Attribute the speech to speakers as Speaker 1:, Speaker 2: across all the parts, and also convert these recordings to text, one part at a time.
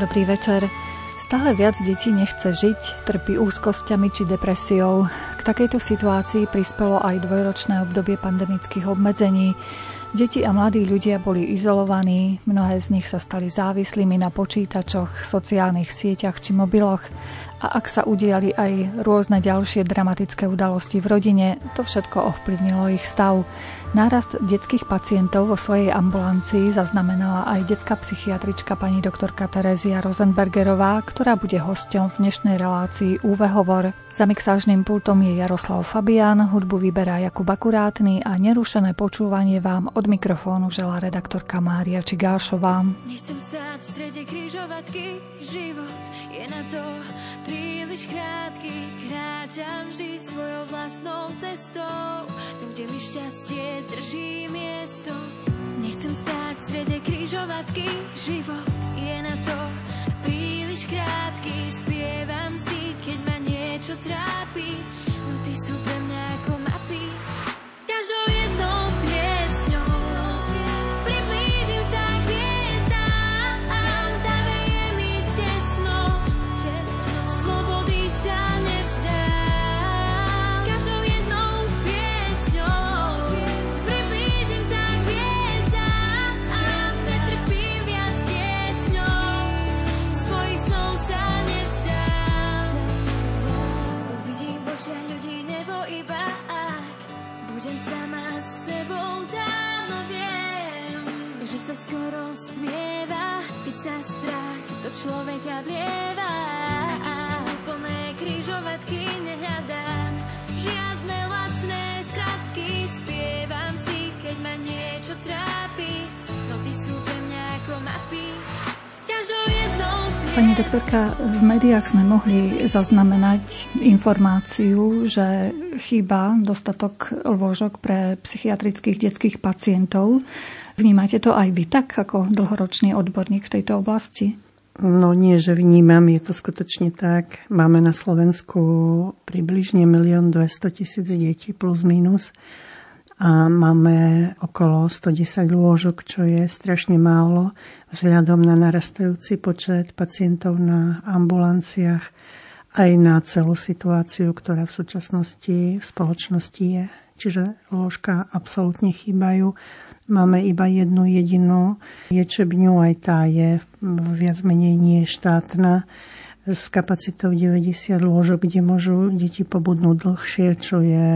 Speaker 1: Dobrý večer. Stále viac detí nechce žiť, trpí úzkosťami či depresiou. K takejto situácii prispelo aj dvojročné obdobie pandemických obmedzení. Deti a mladí ľudia boli izolovaní, mnohé z nich sa stali závislými na počítačoch, sociálnych sieťach či mobiloch a ak sa udiali aj rôzne ďalšie dramatické udalosti v rodine, to všetko ovplyvnilo ich stav. Nárast detských pacientov vo svojej ambulancii zaznamenala aj detská psychiatrička pani doktorka Terezia Rosenbergerová, ktorá bude hosťom v dnešnej relácii UV Hovor. Za mixážnym pultom je Jaroslav Fabián, hudbu vyberá Jakub Akurátny a nerušené počúvanie vám od mikrofónu žela redaktorka Mária Čigášová.
Speaker 2: Nechcem stáť v strede križovatky, život je na to príliš krátky, kráčam vždy svojou vlastnou cestou, tam, kde mi šťastie drží miesto. Nechcem stáť v strede križovatky, život je na to príliš krátky. Spievam si, keď ma niečo trápi, človeka vlieva. Keď sú úplné križovatky, nehľadám žiadne lacné skratky. Spievam si, keď ma niečo trápi, no ty sú pre mňa ako mapy.
Speaker 1: Pani doktorka, v médiách sme mohli zaznamenať informáciu, že chýba dostatok lôžok pre psychiatrických detských pacientov. Vnímate to aj vy tak, ako dlhoročný odborník v tejto oblasti?
Speaker 3: No nie, že vnímam, je to skutočne tak. Máme na Slovensku približne 1 200 tisíc detí plus minus a máme okolo 110 lôžok, čo je strašne málo vzhľadom na narastajúci počet pacientov na ambulanciách aj na celú situáciu, ktorá v súčasnosti v spoločnosti je. Čiže lôžka absolútne chýbajú. Máme iba jednu jedinú liečebňu, aj tá je viac menej nie štátna s kapacitou 90 lôžok, kde môžu deti pobudnúť dlhšie, čo je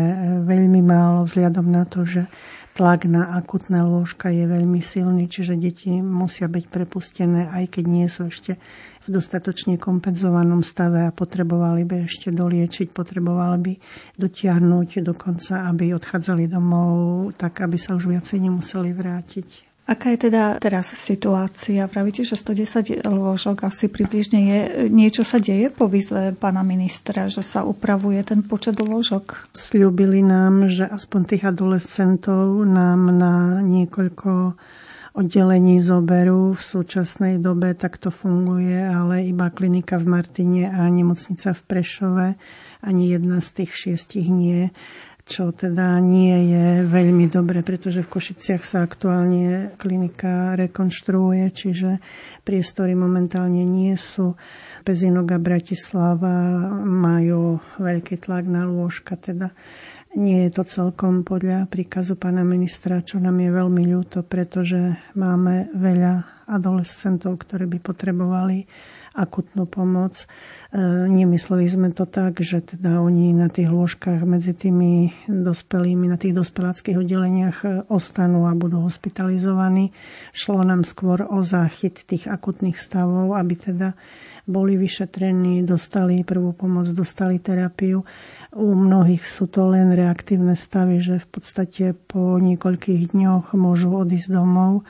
Speaker 3: veľmi málo vzhľadom na to, že tlak na akutné lôžka je veľmi silný, čiže deti musia byť prepustené, aj keď nie sú ešte v dostatočne kompenzovanom stave a potrebovali by ešte doliečiť, potrebovali by dotiahnuť dokonca, aby odchádzali domov, tak aby sa už viacej nemuseli vrátiť.
Speaker 1: Aká je teda teraz situácia? Pravíte, že 110 lôžok asi približne je. Niečo sa deje po výzve pána ministra, že sa upravuje ten počet lôžok?
Speaker 3: Sľúbili nám, že aspoň tých adolescentov nám na niekoľko oddelení zoberú. V súčasnej dobe takto funguje, ale iba klinika v Martine a nemocnica v Prešove. Ani jedna z tých šiestich nie čo teda nie je veľmi dobre, pretože v Košiciach sa aktuálne klinika rekonštruuje, čiže priestory momentálne nie sú. Pezinok a Bratislava majú veľký tlak na lôžka, teda nie je to celkom podľa príkazu pána ministra, čo nám je veľmi ľúto, pretože máme veľa adolescentov, ktorí by potrebovali akutnú pomoc. E, nemysleli sme to tak, že teda oni na tých lôžkach medzi tými dospelými, na tých dospeláckých oddeleniach e, ostanú a budú hospitalizovaní. Šlo nám skôr o záchyt tých akutných stavov, aby teda boli vyšetrení, dostali prvú pomoc, dostali terapiu. U mnohých sú to len reaktívne stavy, že v podstate po niekoľkých dňoch môžu odísť domov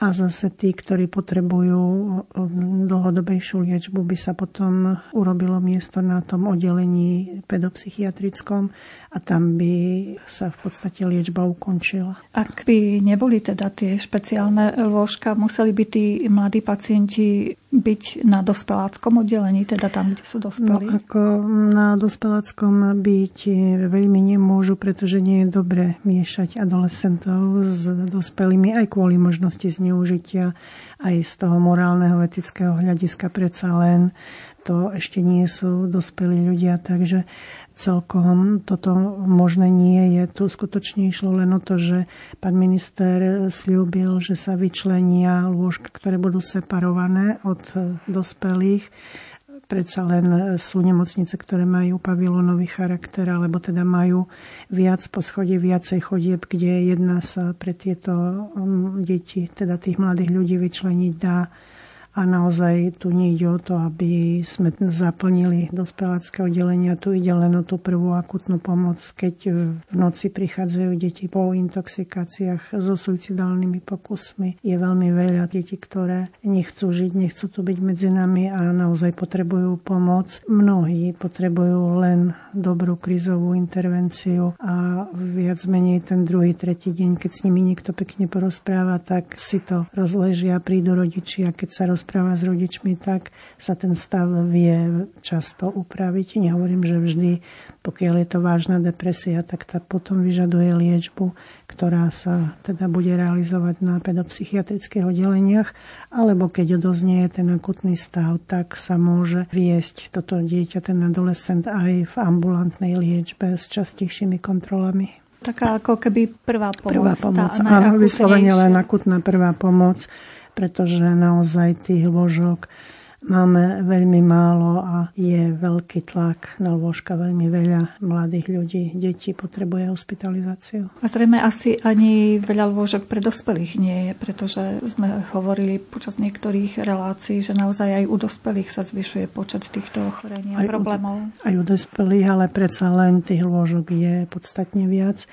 Speaker 3: a zase tí, ktorí potrebujú dlhodobejšiu liečbu, by sa potom urobilo miesto na tom oddelení pedopsychiatrickom a tam by sa v podstate liečba ukončila.
Speaker 1: Ak by neboli teda tie špeciálne lôžka, museli by tí mladí pacienti byť na dospeláckom oddelení, teda tam, kde sú dospelí?
Speaker 3: No, ako na dospeláckom byť veľmi nemôžu, pretože nie je dobre miešať adolescentov s dospelými aj kvôli možnosti zneužitia, aj z toho morálneho, etického hľadiska predsa len to ešte nie sú dospelí ľudia, takže celkom toto možné nie je. Tu skutočne išlo len o to, že pán minister slúbil, že sa vyčlenia lôžka, ktoré budú separované od dospelých. Predsa len sú nemocnice, ktoré majú pavilónový charakter, alebo teda majú viac poschodie, viacej chodieb, kde jedna sa pre tieto um, deti, teda tých mladých ľudí vyčleniť dá a naozaj tu nejde o to, aby sme zaplnili dospelácké oddelenia. Tu ide len o tú prvú akutnú pomoc, keď v noci prichádzajú deti po intoxikáciách so suicidálnymi pokusmi. Je veľmi veľa detí, ktoré nechcú žiť, nechcú tu byť medzi nami a naozaj potrebujú pomoc. Mnohí potrebujú len dobrú krizovú intervenciu a viac menej ten druhý, tretí deň, keď s nimi niekto pekne porozpráva, tak si to rozležia, prídu rodičia, keď sa roz rozpráva s rodičmi, tak sa ten stav vie často upraviť. Nehovorím, že vždy, pokiaľ je to vážna depresia, tak tá potom vyžaduje liečbu, ktorá sa teda bude realizovať na pedopsychiatrických oddeleniach, alebo keď odoznie ten akutný stav, tak sa môže viesť toto dieťa, ten adolescent aj v ambulantnej liečbe s častejšími kontrolami.
Speaker 1: Taká ako keby prvá pomoc.
Speaker 3: Prvá pomoc, áno, vyslovene len akutná prvá pomoc pretože naozaj tých lôžok máme veľmi málo a je veľký tlak na lôžka. Veľmi veľa mladých ľudí, detí potrebuje hospitalizáciu.
Speaker 1: A zrejme asi ani veľa lôžok pre dospelých nie je, pretože sme hovorili počas niektorých relácií, že naozaj aj u dospelých sa zvyšuje počet týchto ochorení a problémov.
Speaker 3: U, aj u dospelých, ale predsa len tých lôžok je podstatne viac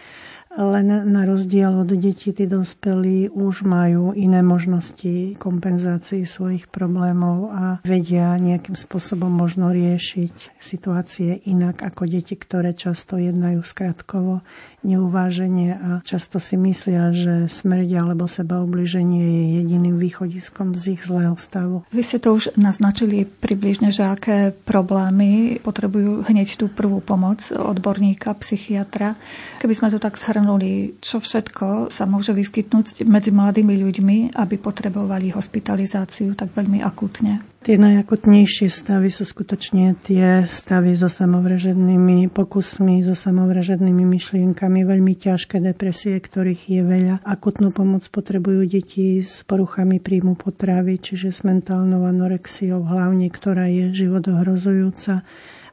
Speaker 3: len na rozdiel od detí, tí dospelí už majú iné možnosti kompenzácií svojich problémov a vedia nejakým spôsobom možno riešiť situácie inak ako deti, ktoré často jednajú skratkovo, neuváženie a často si myslia, že smrť alebo seba ubliženie je jediným východiskom z ich zlého stavu.
Speaker 1: Vy ste to už naznačili približne, že aké problémy potrebujú hneď tú prvú pomoc odborníka, psychiatra. Keby sme to tak zhrnuli, čo všetko sa môže vyskytnúť medzi mladými ľuďmi, aby potrebovali hospitalizáciu tak veľmi akutne?
Speaker 3: Tie najakutnejšie stavy sú skutočne tie stavy so samovražednými pokusmi, so samovražednými myšlienkami, veľmi ťažké depresie, ktorých je veľa. Akutnú pomoc potrebujú deti s poruchami príjmu potravy, čiže s mentálnou anorexiou hlavne, ktorá je životohrozujúca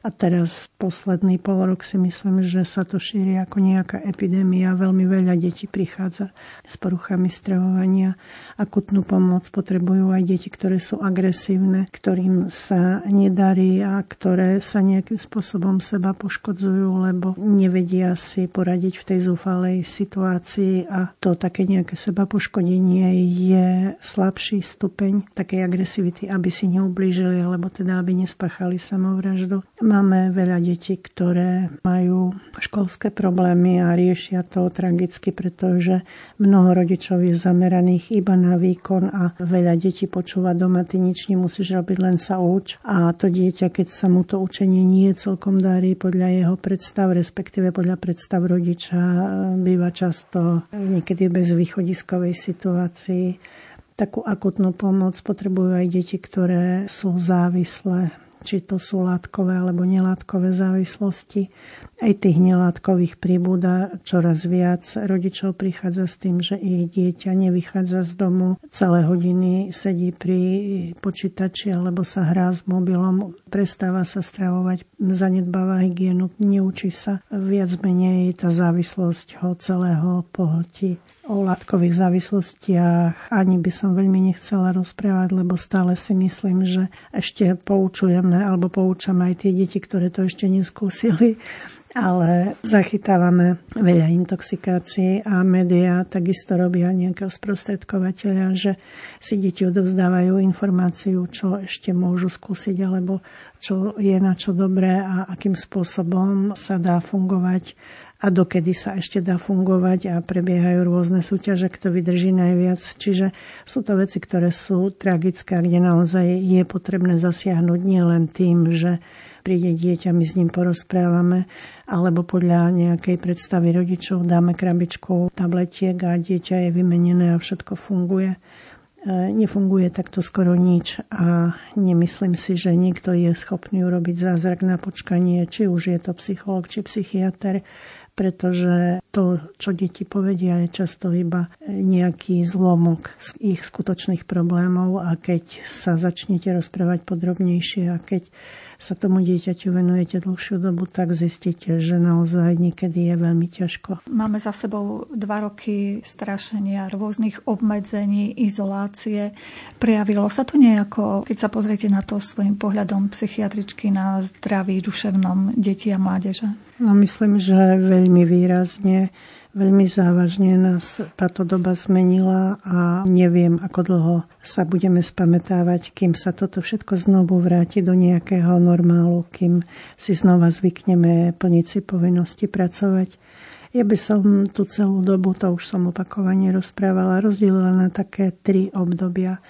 Speaker 3: a teraz posledný pol rok si myslím, že sa to šíri ako nejaká epidémia. Veľmi veľa detí prichádza s poruchami stravovania. Akutnú pomoc potrebujú aj deti, ktoré sú agresívne, ktorým sa nedarí a ktoré sa nejakým spôsobom seba poškodzujú, lebo nevedia si poradiť v tej zúfalej situácii a to také nejaké seba poškodenie je slabší stupeň takej agresivity, aby si neublížili, alebo teda aby nespáchali samovraždu. Máme veľa detí, ktoré majú školské problémy a riešia to tragicky, pretože mnoho rodičov je zameraných iba na výkon a veľa detí počúva doma, ty nič nemusíš robiť, len sa uč. A to dieťa, keď sa mu to učenie nie celkom darí podľa jeho predstav, respektíve podľa predstav rodiča, býva často niekedy bez východiskovej situácii. Takú akutnú pomoc potrebujú aj deti, ktoré sú závislé či to sú látkové alebo nelátkové závislosti. Aj tých nelátkových pribúda čoraz viac. Rodičov prichádza s tým, že ich dieťa nevychádza z domu, celé hodiny sedí pri počítači alebo sa hrá s mobilom, prestáva sa stravovať, zanedbáva hygienu, neučí sa. Viac menej tá závislosť ho celého pohltí o látkových závislostiach. Ani by som veľmi nechcela rozprávať, lebo stále si myslím, že ešte poučujeme alebo poučame aj tie deti, ktoré to ešte neskúsili. Ale zachytávame veľa intoxikácií a médiá takisto robia nejakého sprostredkovateľa, že si deti odovzdávajú informáciu, čo ešte môžu skúsiť alebo čo je na čo dobré a akým spôsobom sa dá fungovať a dokedy sa ešte dá fungovať a prebiehajú rôzne súťaže, kto vydrží najviac. Čiže sú to veci, ktoré sú tragické, kde naozaj je potrebné zasiahnuť nielen tým, že príde dieťa, my s ním porozprávame, alebo podľa nejakej predstavy rodičov dáme krabičku tabletiek a dieťa je vymenené a všetko funguje. E, nefunguje takto skoro nič a nemyslím si, že niekto je schopný urobiť zázrak na počkanie, či už je to psycholog, či psychiatr pretože to, čo deti povedia, je často iba nejaký zlomok z ich skutočných problémov a keď sa začnete rozprávať podrobnejšie a keď sa tomu dieťaťu venujete dlhšiu dobu, tak zistíte, že naozaj niekedy je veľmi ťažko.
Speaker 1: Máme za sebou dva roky strašenia, rôznych obmedzení, izolácie. Prejavilo sa to nejako, keď sa pozriete na to svojim pohľadom psychiatričky na zdraví duševnom detí a mládeže?
Speaker 3: No myslím, že veľmi výrazne Veľmi závažne nás táto doba zmenila a neviem, ako dlho sa budeme spametávať, kým sa toto všetko znovu vráti do nejakého normálu, kým si znova zvykneme plniť si povinnosti pracovať. Ja by som tú celú dobu, to už som opakovane rozprávala, rozdielila na také tri obdobia.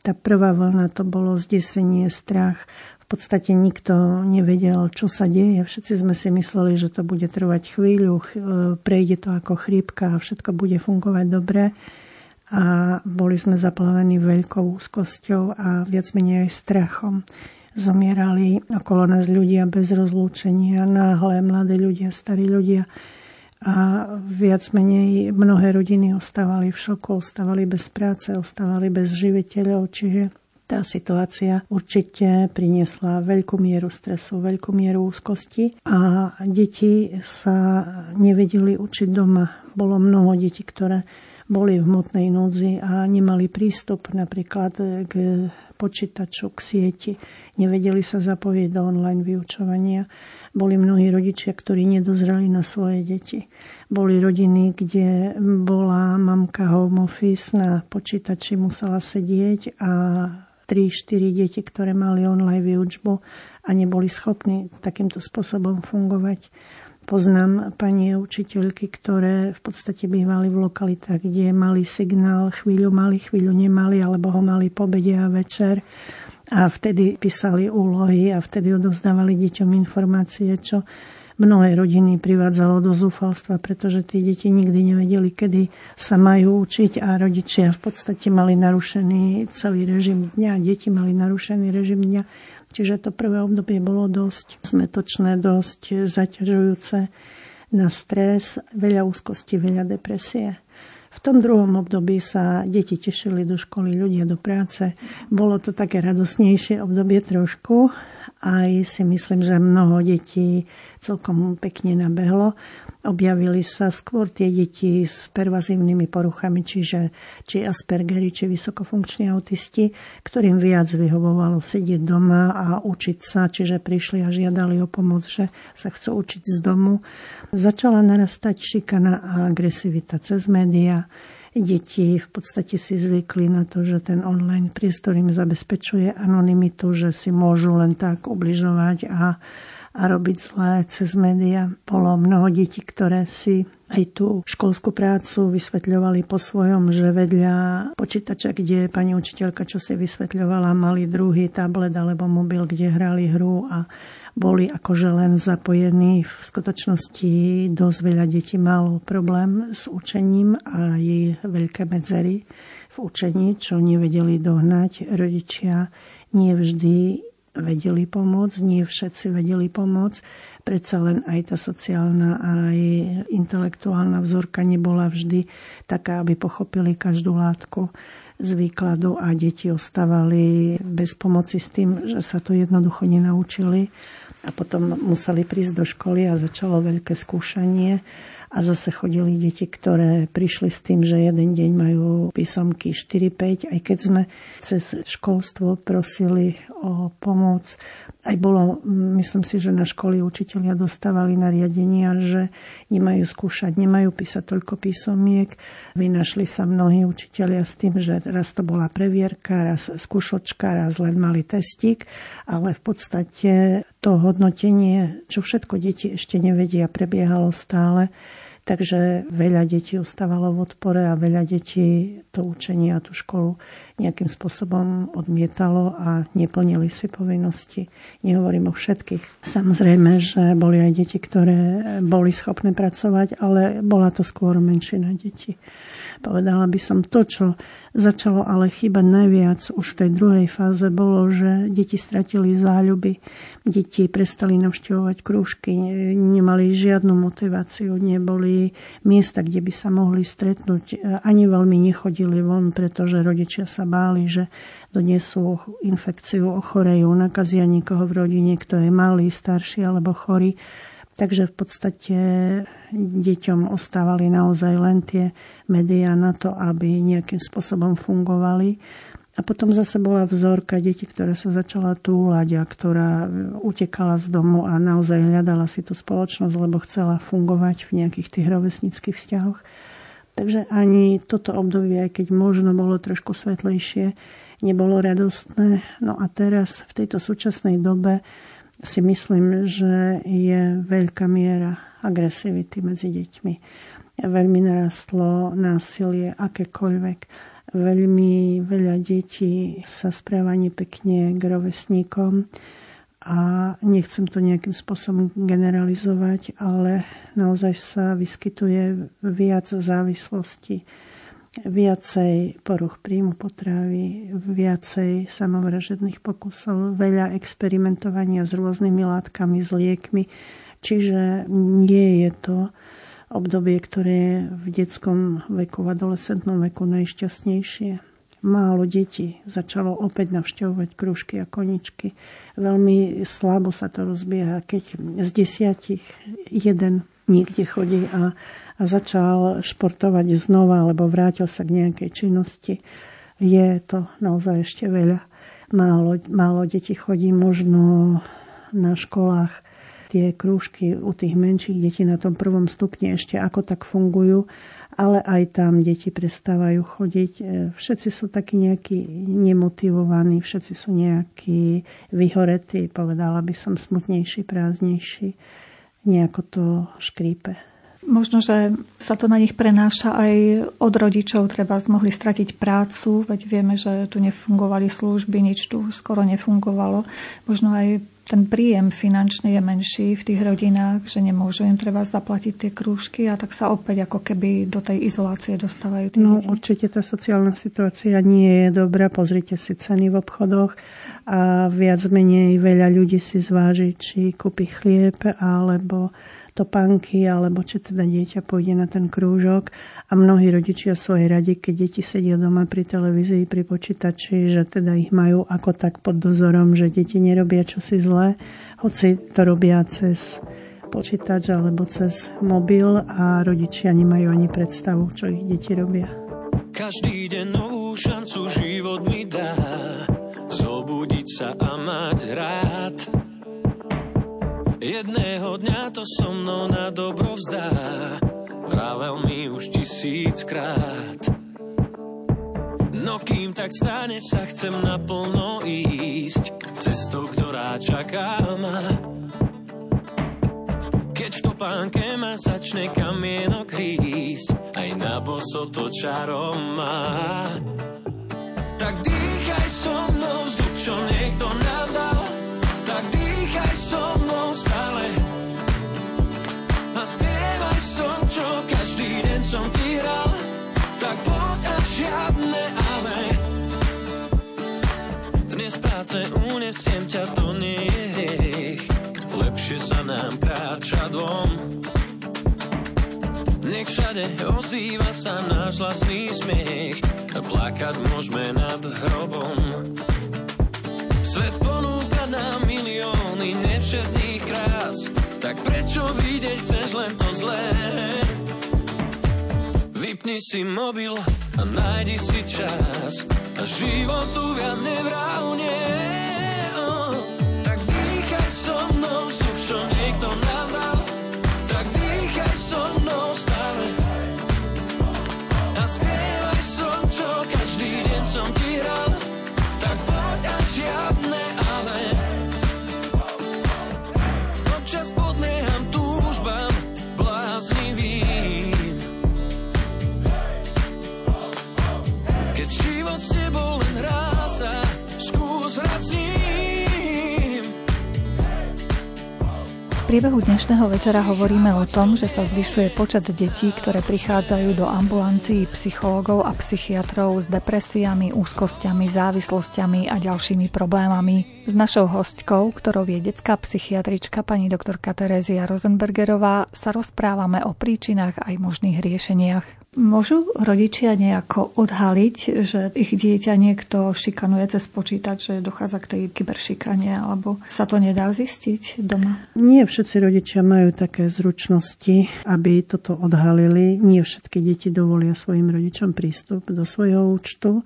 Speaker 3: Tá prvá vlna to bolo zdesenie, strach, podstate nikto nevedel, čo sa deje. Všetci sme si mysleli, že to bude trvať chvíľu, prejde to ako chrípka a všetko bude fungovať dobre. A boli sme zaplavení veľkou úzkosťou a viac menej aj strachom. Zomierali okolo nás ľudia bez rozlúčenia, náhle mladí ľudia, starí ľudia. A viac menej mnohé rodiny ostávali v šoku, ostávali bez práce, ostávali bez živiteľov, čiže tá situácia určite priniesla veľkú mieru stresu, veľkú mieru úzkosti a deti sa nevedeli učiť doma. Bolo mnoho detí, ktoré boli v hmotnej núdzi a nemali prístup napríklad k počítaču, k sieti. Nevedeli sa zapojiť do online vyučovania. Boli mnohí rodičia, ktorí nedozreli na svoje deti. Boli rodiny, kde bola mamka home office na počítači, musela sedieť a 3-4 deti, ktoré mali online výučbu a neboli schopní takýmto spôsobom fungovať. Poznám pani učiteľky, ktoré v podstate bývali v lokalitách, kde mali signál, chvíľu mali, chvíľu nemali, alebo ho mali po bede a večer. A vtedy písali úlohy a vtedy odovzdávali deťom informácie, čo mnohé rodiny privádzalo do zúfalstva, pretože tí deti nikdy nevedeli, kedy sa majú učiť a rodičia v podstate mali narušený celý režim dňa, deti mali narušený režim dňa. Čiže to prvé obdobie bolo dosť zmetočné, dosť zaťažujúce na stres, veľa úzkosti, veľa depresie. V tom druhom období sa deti tešili do školy, ľudia do práce. Bolo to také radosnejšie obdobie trošku. Aj si myslím, že mnoho detí celkom pekne nabehlo. Objavili sa skôr tie deti s pervazívnymi poruchami, čiže či Aspergery, či vysokofunkční autisti, ktorým viac vyhovovalo sedieť doma a učiť sa, čiže prišli a žiadali o pomoc, že sa chcú učiť z domu. Začala narastať šikana a agresivita cez médiá deti v podstate si zvykli na to, že ten online priestor im zabezpečuje anonymitu, že si môžu len tak ubližovať a a robiť zlé cez média. Bolo mnoho detí, ktoré si aj tú školskú prácu vysvetľovali po svojom, že vedľa počítača, kde pani učiteľka čo si vysvetľovala, mali druhý tablet alebo mobil, kde hrali hru a boli akože len zapojení. V skutočnosti dosť veľa detí malo problém s učením a jej veľké medzery v učení, čo nevedeli dohnať. Rodičia nie vždy vedeli pomôcť, nie všetci vedeli pomôcť. Predsa len aj tá sociálna, aj intelektuálna vzorka nebola vždy taká, aby pochopili každú látku z výkladu a deti ostávali bez pomoci s tým, že sa to jednoducho nenaučili a potom museli prísť do školy a začalo veľké skúšanie a zase chodili deti, ktoré prišli s tým, že jeden deň majú písomky 4-5, aj keď sme cez školstvo prosili o pomoc. Aj bolo, myslím si, že na školy učitelia dostávali nariadenia, že nemajú skúšať, nemajú písať toľko písomiek. Vynašli sa mnohí učitelia s tým, že raz to bola previerka, raz skúšočka, raz len mali testík, ale v podstate to hodnotenie, čo všetko deti ešte nevedia, prebiehalo stále. Takže veľa detí ostávalo v odpore a veľa detí to učenie a tú školu nejakým spôsobom odmietalo a neplnili si povinnosti. Nehovorím o všetkých. Samozrejme, že boli aj deti, ktoré boli schopné pracovať, ale bola to skôr menšina detí. Povedala by som to, čo začalo ale chýbať najviac už v tej druhej fáze, bolo, že deti stratili záľuby. Deti prestali navštevovať krúžky, nemali žiadnu motiváciu, neboli miesta, kde by sa mohli stretnúť. Ani veľmi nechodili von, pretože rodičia sa báli, že donesú infekciu, ochorejú, nakazia niekoho v rodine, kto je malý, starší alebo chorý. Takže v podstate deťom ostávali naozaj len tie médiá na to, aby nejakým spôsobom fungovali. A potom zase bola vzorka detí, ktorá sa začala túlať a ktorá utekala z domu a naozaj hľadala si tú spoločnosť, lebo chcela fungovať v nejakých tých rovesnických vzťahoch. Takže ani toto obdobie, aj keď možno bolo trošku svetlejšie, nebolo radostné. No a teraz v tejto súčasnej dobe si myslím, že je veľká miera agresivity medzi deťmi. Veľmi narastlo násilie akékoľvek. Veľmi veľa detí sa správa nepekne k rovesníkom a nechcem to nejakým spôsobom generalizovať, ale naozaj sa vyskytuje viac závislosti viacej poruch príjmu potravy, viacej samovražedných pokusov, veľa experimentovania s rôznymi látkami, s liekmi. Čiže nie je to obdobie, ktoré je v detskom veku, v adolescentnom veku najšťastnejšie. Málo detí začalo opäť navštevovať krúžky a koničky. Veľmi slabo sa to rozbieha, keď z desiatich jeden niekde chodí a a začal športovať znova alebo vrátil sa k nejakej činnosti, je to naozaj ešte veľa. Málo, málo detí chodí možno na školách tie krúžky u tých menších detí na tom prvom stupni ešte ako tak fungujú, ale aj tam deti prestávajú chodiť. E, všetci sú takí nejakí nemotivovaní, všetci sú nejakí vyhoretí, povedala by som smutnejší, prázdnejší. Nejako to škrípe.
Speaker 1: Možno, že sa to na nich prenáša aj od rodičov, treba mohli stratiť prácu, veď vieme, že tu nefungovali služby, nič tu skoro nefungovalo. Možno aj ten príjem finančný je menší v tých rodinách, že nemôžu im treba zaplatiť tie krúžky a tak sa opäť ako keby do tej izolácie dostávajú
Speaker 3: No
Speaker 1: deti.
Speaker 3: určite tá sociálna situácia nie je dobrá. Pozrite si ceny v obchodoch a viac menej veľa ľudí si zváži, či kúpi chlieb alebo topánky, alebo či teda dieťa pôjde na ten krúžok. A mnohí rodičia sú aj radi, keď deti sedia doma pri televízii, pri počítači, že teda ich majú ako tak pod dozorom, že deti nerobia čosi zlé, hoci to robia cez počítač alebo cez mobil a rodičia nemajú ani predstavu, čo ich deti robia.
Speaker 4: Každý deň novú šancu život mi dá Zobudiť sa a mať rád Jedného dňa to so mnou na dobro vzdá. Vravel mi už tisíckrát. No kým tak stane sa chcem naplno ísť. Cestou, ktorá čaká ma. Keď v topánke ma začne kamienok rísť Aj na boso to čarom má. Tak dýchaj so mnou vzduch, Práce unesiem ťa, to nie je hriech Lepšie sa nám kráča dvom nech všade ozýva sa náš vlastný smiech a plakať môžeme nad hrobom. Svet ponúka nám milióny nevšetných krás, tak prečo vidieť chceš len to zlé? Vypni si mobil a nájdi si čas a životu viac nevrávne.
Speaker 1: Priebehu dnešného večera hovoríme o tom, že sa zvyšuje počet detí, ktoré prichádzajú do ambulancií psychológov a psychiatrov s depresiami, úzkosťami, závislosťami a ďalšími problémami. S našou hostkou, ktorou je detská psychiatrička pani doktorka Terézia Rosenbergerová, sa rozprávame o príčinách aj možných riešeniach. Môžu rodičia nejako odhaliť, že ich dieťa niekto šikanuje cez počítač, že dochádza k tej kyberšikane, alebo sa to nedá zistiť doma?
Speaker 3: Nie všetci rodičia majú také zručnosti, aby toto odhalili. Nie všetky deti dovolia svojim rodičom prístup do svojho účtu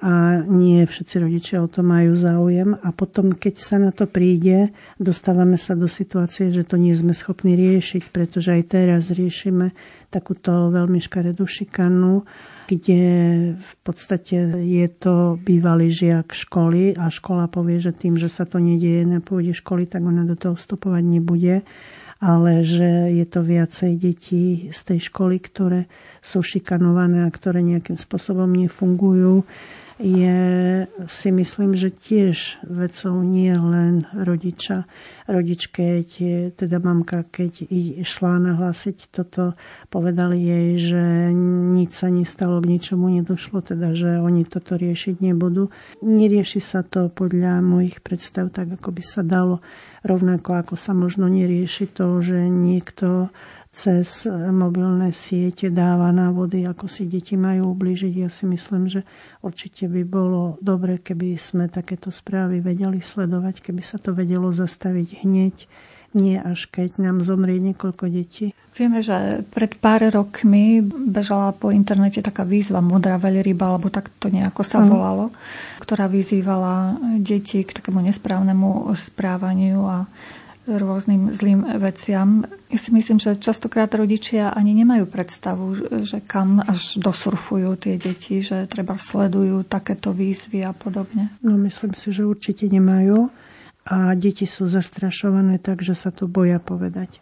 Speaker 3: a nie všetci rodičia o to majú záujem. A potom, keď sa na to príde, dostávame sa do situácie, že to nie sme schopní riešiť, pretože aj teraz riešime takúto veľmi škaredú šikanu, kde v podstate je to bývalý žiak školy a škola povie, že tým, že sa to nedieje na pôde školy, tak ona do toho vstupovať nebude. Ale že je to viacej detí z tej školy, ktoré sú šikanované a ktoré nejakým spôsobom nefungujú je si myslím, že tiež vecou nie len rodiča. Rodič, keď teda mamka, keď išla nahlásiť toto, povedali jej, že nič sa nestalo, k ničomu nedošlo, teda, že oni toto riešiť nebudú. Nerieši sa to podľa mojich predstav tak, ako by sa dalo. Rovnako ako sa možno nerieši to, že niekto cez mobilné siete dáva návody, ako si deti majú ublížiť. Ja si myslím, že určite by bolo dobre, keby sme takéto správy vedeli sledovať, keby sa to vedelo zastaviť hneď, nie až keď nám zomrie niekoľko detí.
Speaker 1: Vieme, že pred pár rokmi bežala po internete taká výzva Modrá veľryba, alebo tak to nejako sa volalo, ktorá vyzývala deti k takému nesprávnemu správaniu a rôznym zlým veciam. Ja si myslím, že častokrát rodičia ani nemajú predstavu, že kam až dosurfujú tie deti, že treba sledujú takéto výzvy a podobne.
Speaker 3: No myslím si, že určite nemajú a deti sú zastrašované tak, že sa to boja povedať.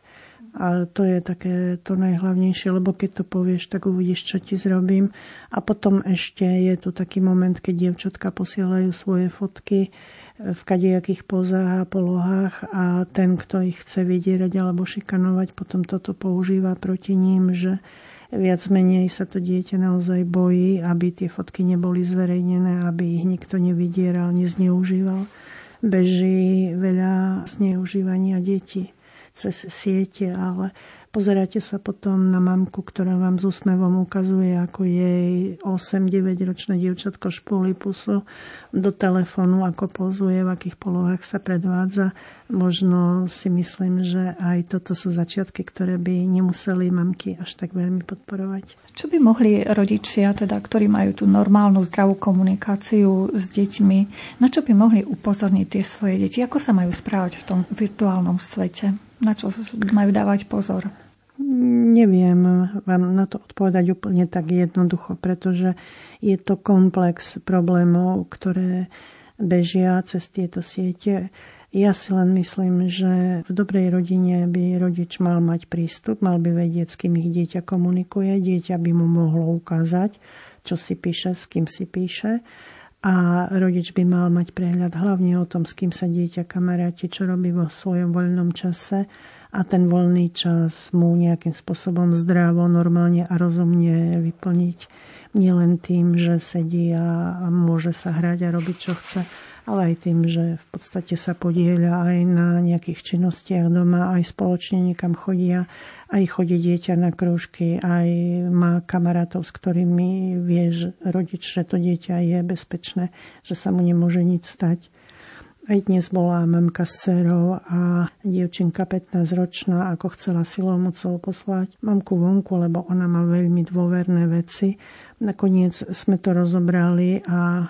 Speaker 3: A to je také to najhlavnejšie, lebo keď to povieš, tak uvidíš, čo ti zrobím. A potom ešte je tu taký moment, keď dievčatka posielajú svoje fotky v kadejakých pozách a polohách a ten, kto ich chce vydierať alebo šikanovať, potom toto používa proti ním, že viac menej sa to dieťa naozaj bojí, aby tie fotky neboli zverejnené, aby ich nikto nevydieral, nezneužíval. Beží veľa zneužívania detí cez siete, ale Pozeráte sa potom na mamku, ktorá vám s úsmevom ukazuje, ako jej 8-9 ročné dievčatko špúli pusu do telefónu, ako pozuje, v akých polohách sa predvádza. Možno si myslím, že aj toto sú začiatky, ktoré by nemuseli mamky až tak veľmi podporovať.
Speaker 1: Čo by mohli rodičia, teda, ktorí majú tú normálnu zdravú komunikáciu s deťmi, na čo by mohli upozorniť tie svoje deti? Ako sa majú správať v tom virtuálnom svete? Na čo majú dávať pozor?
Speaker 3: Neviem vám na to odpovedať úplne tak jednoducho, pretože je to komplex problémov, ktoré bežia cez tieto siete. Ja si len myslím, že v dobrej rodine by rodič mal mať prístup, mal by vedieť, s kým ich dieťa komunikuje, dieťa by mu mohlo ukázať, čo si píše, s kým si píše a rodič by mal mať prehľad hlavne o tom, s kým sa dieťa kamaráti, čo robí vo svojom voľnom čase a ten voľný čas mu nejakým spôsobom zdravo, normálne a rozumne vyplniť. Nielen tým, že sedí a môže sa hrať a robiť, čo chce, ale aj tým, že v podstate sa podieľa aj na nejakých činnostiach doma, aj spoločne niekam chodia, aj chodí dieťa na krúžky, aj má kamarátov, s ktorými vie rodič, že to dieťa je bezpečné, že sa mu nemôže nič stať. Aj dnes bola mamka s dcerou a dievčinka 15 ročná, ako chcela silou mocou poslať mamku vonku, lebo ona má veľmi dôverné veci. Nakoniec sme to rozobrali a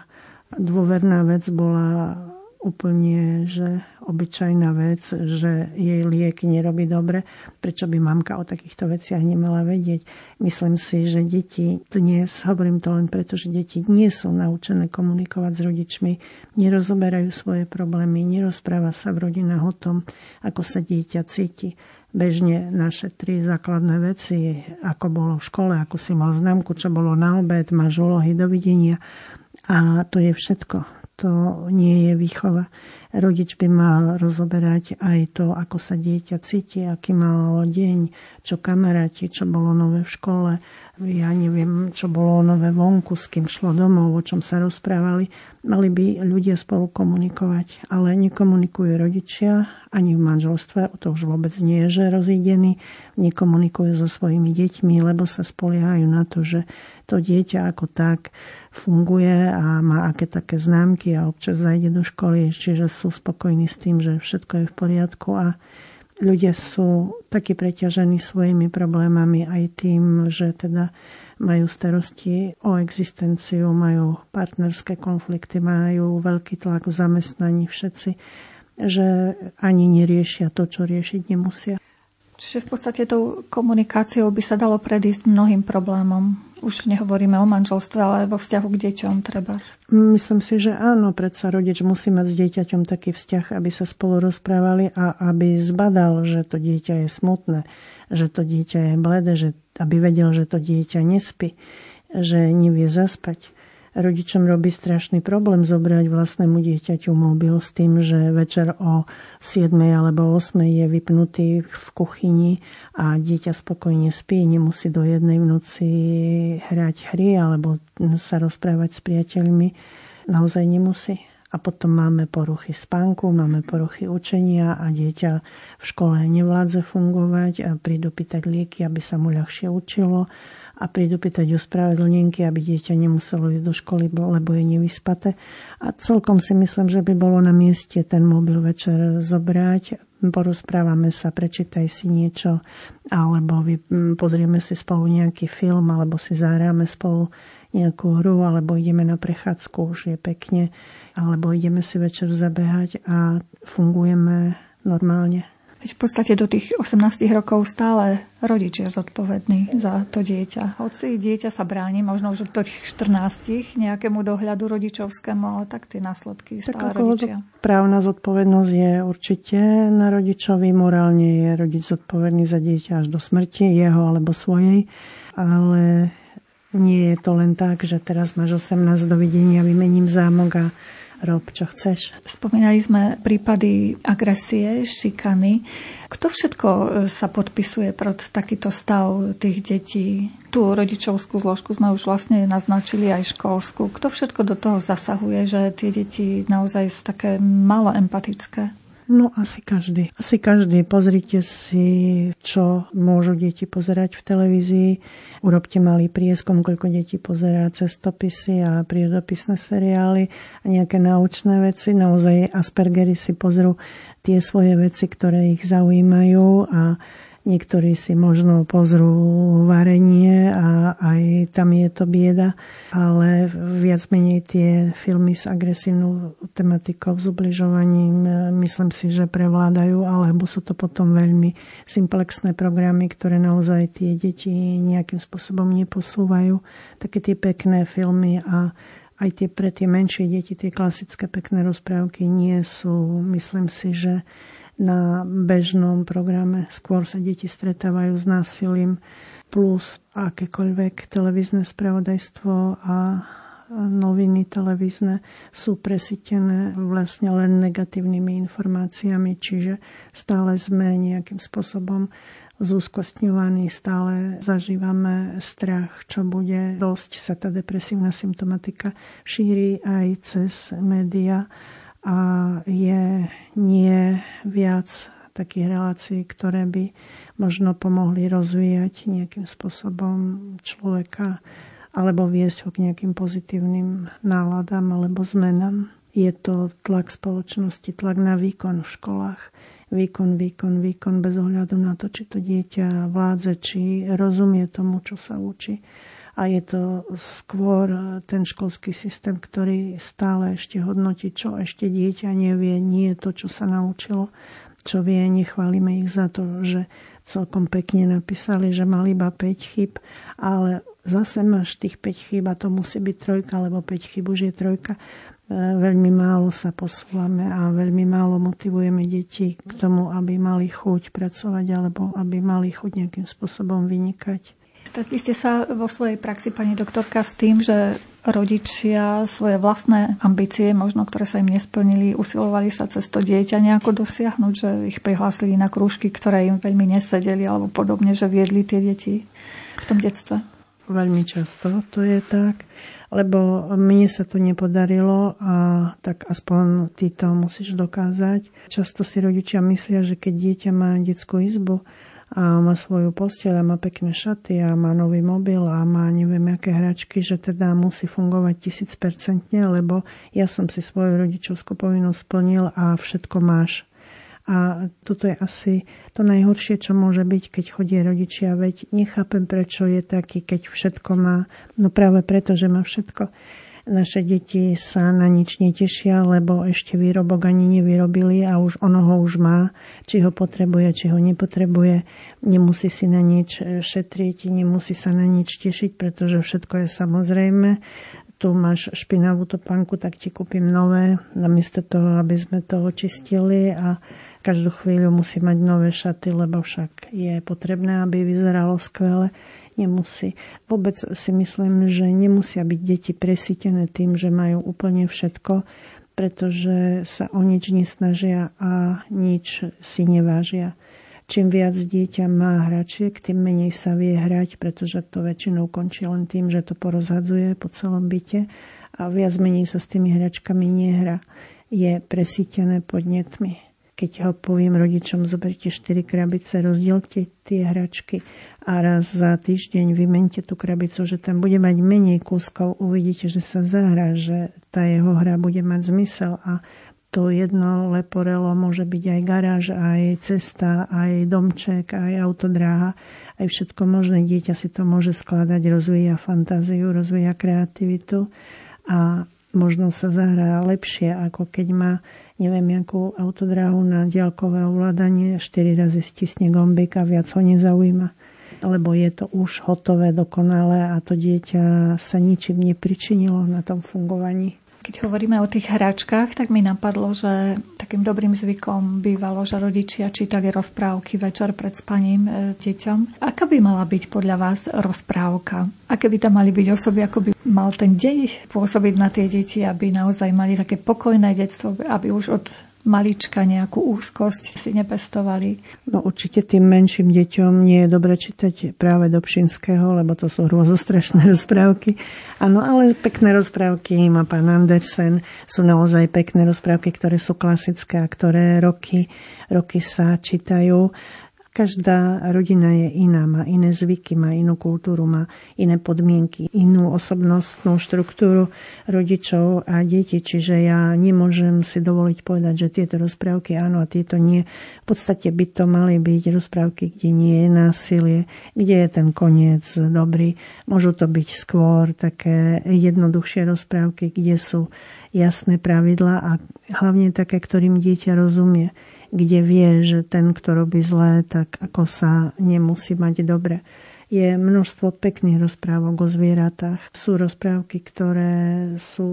Speaker 3: dôverná vec bola úplne, že obyčajná vec, že jej liek nerobí dobre. Prečo by mamka o takýchto veciach nemala vedieť? Myslím si, že deti dnes, hovorím to len preto, že deti nie sú naučené komunikovať s rodičmi, nerozoberajú svoje problémy, nerozpráva sa v rodinách o tom, ako sa dieťa cíti bežne naše tri základné veci, ako bolo v škole, ako si mal známku, čo bolo na obed, máš úlohy, dovidenia. A to je všetko. To nie je výchova. Rodič by mal rozoberať aj to, ako sa dieťa cíti, aký mal deň, čo kamaráti, čo bolo nové v škole, ja neviem, čo bolo nové vonku, s kým šlo domov, o čom sa rozprávali. Mali by ľudia spolu komunikovať, ale nekomunikujú rodičia ani v manželstve, to už vôbec nie je, že rozídený, nekomunikujú so svojimi deťmi, lebo sa spoliehajú na to, že to dieťa ako tak funguje a má aké také známky a občas zajde do školy, čiže sú spokojní s tým, že všetko je v poriadku a ľudia sú takí preťažení svojimi problémami aj tým, že teda majú starosti o existenciu, majú partnerské konflikty, majú veľký tlak v zamestnaní všetci, že ani neriešia to, čo riešiť nemusia.
Speaker 1: Čiže v podstate tou komunikáciou by sa dalo predísť mnohým problémom. Už nehovoríme o manželstve, ale vo vzťahu k deťom treba.
Speaker 3: Myslím si, že áno, predsa rodič musí mať s dieťaťom taký vzťah, aby sa spolu rozprávali a aby zbadal, že to dieťa je smutné, že to dieťa je bledé, že aby vedel, že to dieťa nespí, že nevie zaspať rodičom robí strašný problém zobrať vlastnému dieťaťu mobil s tým, že večer o 7 alebo 8 je vypnutý v kuchyni a dieťa spokojne spí, nemusí do jednej v noci hrať hry alebo sa rozprávať s priateľmi. Naozaj nemusí. A potom máme poruchy spánku, máme poruchy učenia a dieťa v škole nevládze fungovať a prídu pýtať lieky, aby sa mu ľahšie učilo a prídu pýtať o spravedlnenky, aby dieťa nemuselo ísť do školy, lebo je nevyspaté. A celkom si myslím, že by bolo na mieste ten mobil večer zobrať, porozprávame sa, prečítaj si niečo, alebo pozrieme si spolu nejaký film, alebo si zahráme spolu nejakú hru, alebo ideme na prechádzku, už je pekne, alebo ideme si večer zabehať a fungujeme normálne.
Speaker 1: Veď v podstate do tých 18 rokov stále rodič je zodpovedný za to dieťa. Hoci dieťa sa bráni možno už do tých 14 nejakému dohľadu rodičovskému, ale tak tie následky stále tak rodičia.
Speaker 3: Právna zodpovednosť je určite na rodičovi, morálne je rodič zodpovedný za dieťa až do smrti, jeho alebo svojej, ale nie je to len tak, že teraz máš 18, dovidenia, vymením zámok a rob, čo chceš.
Speaker 1: Spomínali sme prípady agresie, šikany. Kto všetko e, sa podpisuje pod takýto stav tých detí? Tú rodičovskú zložku sme už vlastne naznačili aj školskú. Kto všetko do toho zasahuje, že tie deti naozaj sú také malo empatické?
Speaker 3: No asi každý. Asi každý. Pozrite si, čo môžu deti pozerať v televízii. Urobte malý prieskom, koľko detí pozerá cestopisy a prírodopisné seriály a nejaké naučné veci. Naozaj Aspergery si pozrú tie svoje veci, ktoré ich zaujímajú a Niektorí si možno pozrú varenie a tam je to bieda, ale viac menej tie filmy s agresívnou tematikou, s ubližovaním, myslím si, že prevládajú, alebo sú to potom veľmi simplexné programy, ktoré naozaj tie deti nejakým spôsobom neposúvajú. Také tie pekné filmy a aj tie pre tie menšie deti, tie klasické pekné rozprávky nie sú, myslím si, že na bežnom programe. Skôr sa deti stretávajú s násilím plus akékoľvek televízne spravodajstvo a noviny televízne sú presítené vlastne len negatívnymi informáciami, čiže stále sme nejakým spôsobom zúskostňovaní, stále zažívame strach, čo bude. Dosť sa tá depresívna symptomatika šíri aj cez média a je nie viac takých relácií, ktoré by možno pomohli rozvíjať nejakým spôsobom človeka alebo viesť ho k nejakým pozitívnym náladám alebo zmenám. Je to tlak spoločnosti, tlak na výkon v školách. Výkon, výkon, výkon bez ohľadu na to, či to dieťa vládze, či rozumie tomu, čo sa učí a je to skôr ten školský systém, ktorý stále ešte hodnotí, čo ešte dieťa nevie, nie to, čo sa naučilo, čo vie. Nechválime ich za to, že celkom pekne napísali, že mali iba 5 chyb, ale zase máš tých 5 chyb a to musí byť trojka, lebo 5 chyb už je trojka. E, veľmi málo sa posúvame a veľmi málo motivujeme deti k tomu, aby mali chuť pracovať alebo aby mali chuť nejakým spôsobom vynikať.
Speaker 1: Stretli ste sa vo svojej praxi, pani doktorka, s tým, že rodičia svoje vlastné ambície, možno ktoré sa im nesplnili, usilovali sa cez to dieťa nejako dosiahnuť, že ich prihlásili na krúžky, ktoré im veľmi nesedeli alebo podobne, že viedli tie deti v tom detstve?
Speaker 3: Veľmi často to je tak, lebo mne sa to nepodarilo a tak aspoň ty to musíš dokázať. Často si rodičia myslia, že keď dieťa má detskú izbu a má svoju posteľ a má pekné šaty a má nový mobil a má neviem aké hračky, že teda musí fungovať tisícpercentne, lebo ja som si svoju rodičovskú povinnosť splnil a všetko máš. A toto je asi to najhoršie, čo môže byť, keď chodí rodičia. Veď nechápem, prečo je taký, keď všetko má. No práve preto, že má všetko. Naše deti sa na nič netešia, lebo ešte výrobok ani nevyrobili a už ono ho už má, či ho potrebuje, či ho nepotrebuje. Nemusí si na nič šetriť, nemusí sa na nič tešiť, pretože všetko je samozrejme tu máš špinavú topánku, tak ti kúpim nové, namiesto toho, aby sme to očistili a každú chvíľu musí mať nové šaty, lebo však je potrebné, aby vyzeralo skvele. Nemusí. Vôbec si myslím, že nemusia byť deti presítené tým, že majú úplne všetko, pretože sa o nič nesnažia a nič si nevážia. Čím viac dieťa má hračiek, tým menej sa vie hrať, pretože to väčšinou končí len tým, že to porozhadzuje po celom byte a viac menej sa s tými hračkami nehra. Je presítené podnetmi keď ho poviem rodičom, zoberte 4 krabice, rozdielte tie hračky a raz za týždeň vymente tú krabicu, že tam bude mať menej kúskov, uvidíte, že sa zahrá, že tá jeho hra bude mať zmysel a to jedno leporelo môže byť aj garáž, aj cesta, aj domček, aj autodráha, aj všetko možné. Dieťa si to môže skladať, rozvíja fantáziu, rozvíja kreativitu a možno sa zahrá lepšie, ako keď má neviem, akú autodráhu na diaľkové ovládanie, 4 razy stisne gombík a viac ho nezaujíma. Lebo je to už hotové, dokonalé a to dieťa sa ničím nepričinilo na tom fungovaní.
Speaker 1: Keď hovoríme o tých hračkách, tak mi napadlo, že takým dobrým zvykom bývalo, že rodičia čítali rozprávky večer pred spaním e, deťom. Aká by mala byť podľa vás rozprávka? Aké by tam mali byť osoby, ako by mal ten dej pôsobiť na tie deti, aby naozaj mali také pokojné detstvo, aby už od malička nejakú úzkosť si nepestovali.
Speaker 3: No určite tým menším deťom nie je dobre čítať práve do Pšinského, lebo to sú hrôzostrašné rozprávky. Áno, ale pekné rozprávky má pán Andersen. Sú naozaj pekné rozprávky, ktoré sú klasické a ktoré roky, roky sa čítajú. Každá rodina je iná, má iné zvyky, má inú kultúru, má iné podmienky, inú osobnostnú štruktúru rodičov a detí. Čiže ja nemôžem si dovoliť povedať, že tieto rozprávky áno a tieto nie. V podstate by to mali byť rozprávky, kde nie je násilie, kde je ten koniec dobrý. Môžu to byť skôr také jednoduchšie rozprávky, kde sú jasné pravidlá a hlavne také, ktorým dieťa rozumie kde vie, že ten, kto robí zlé, tak ako sa nemusí mať dobre. Je množstvo pekných rozprávok o zvieratách. Sú rozprávky, ktoré sú,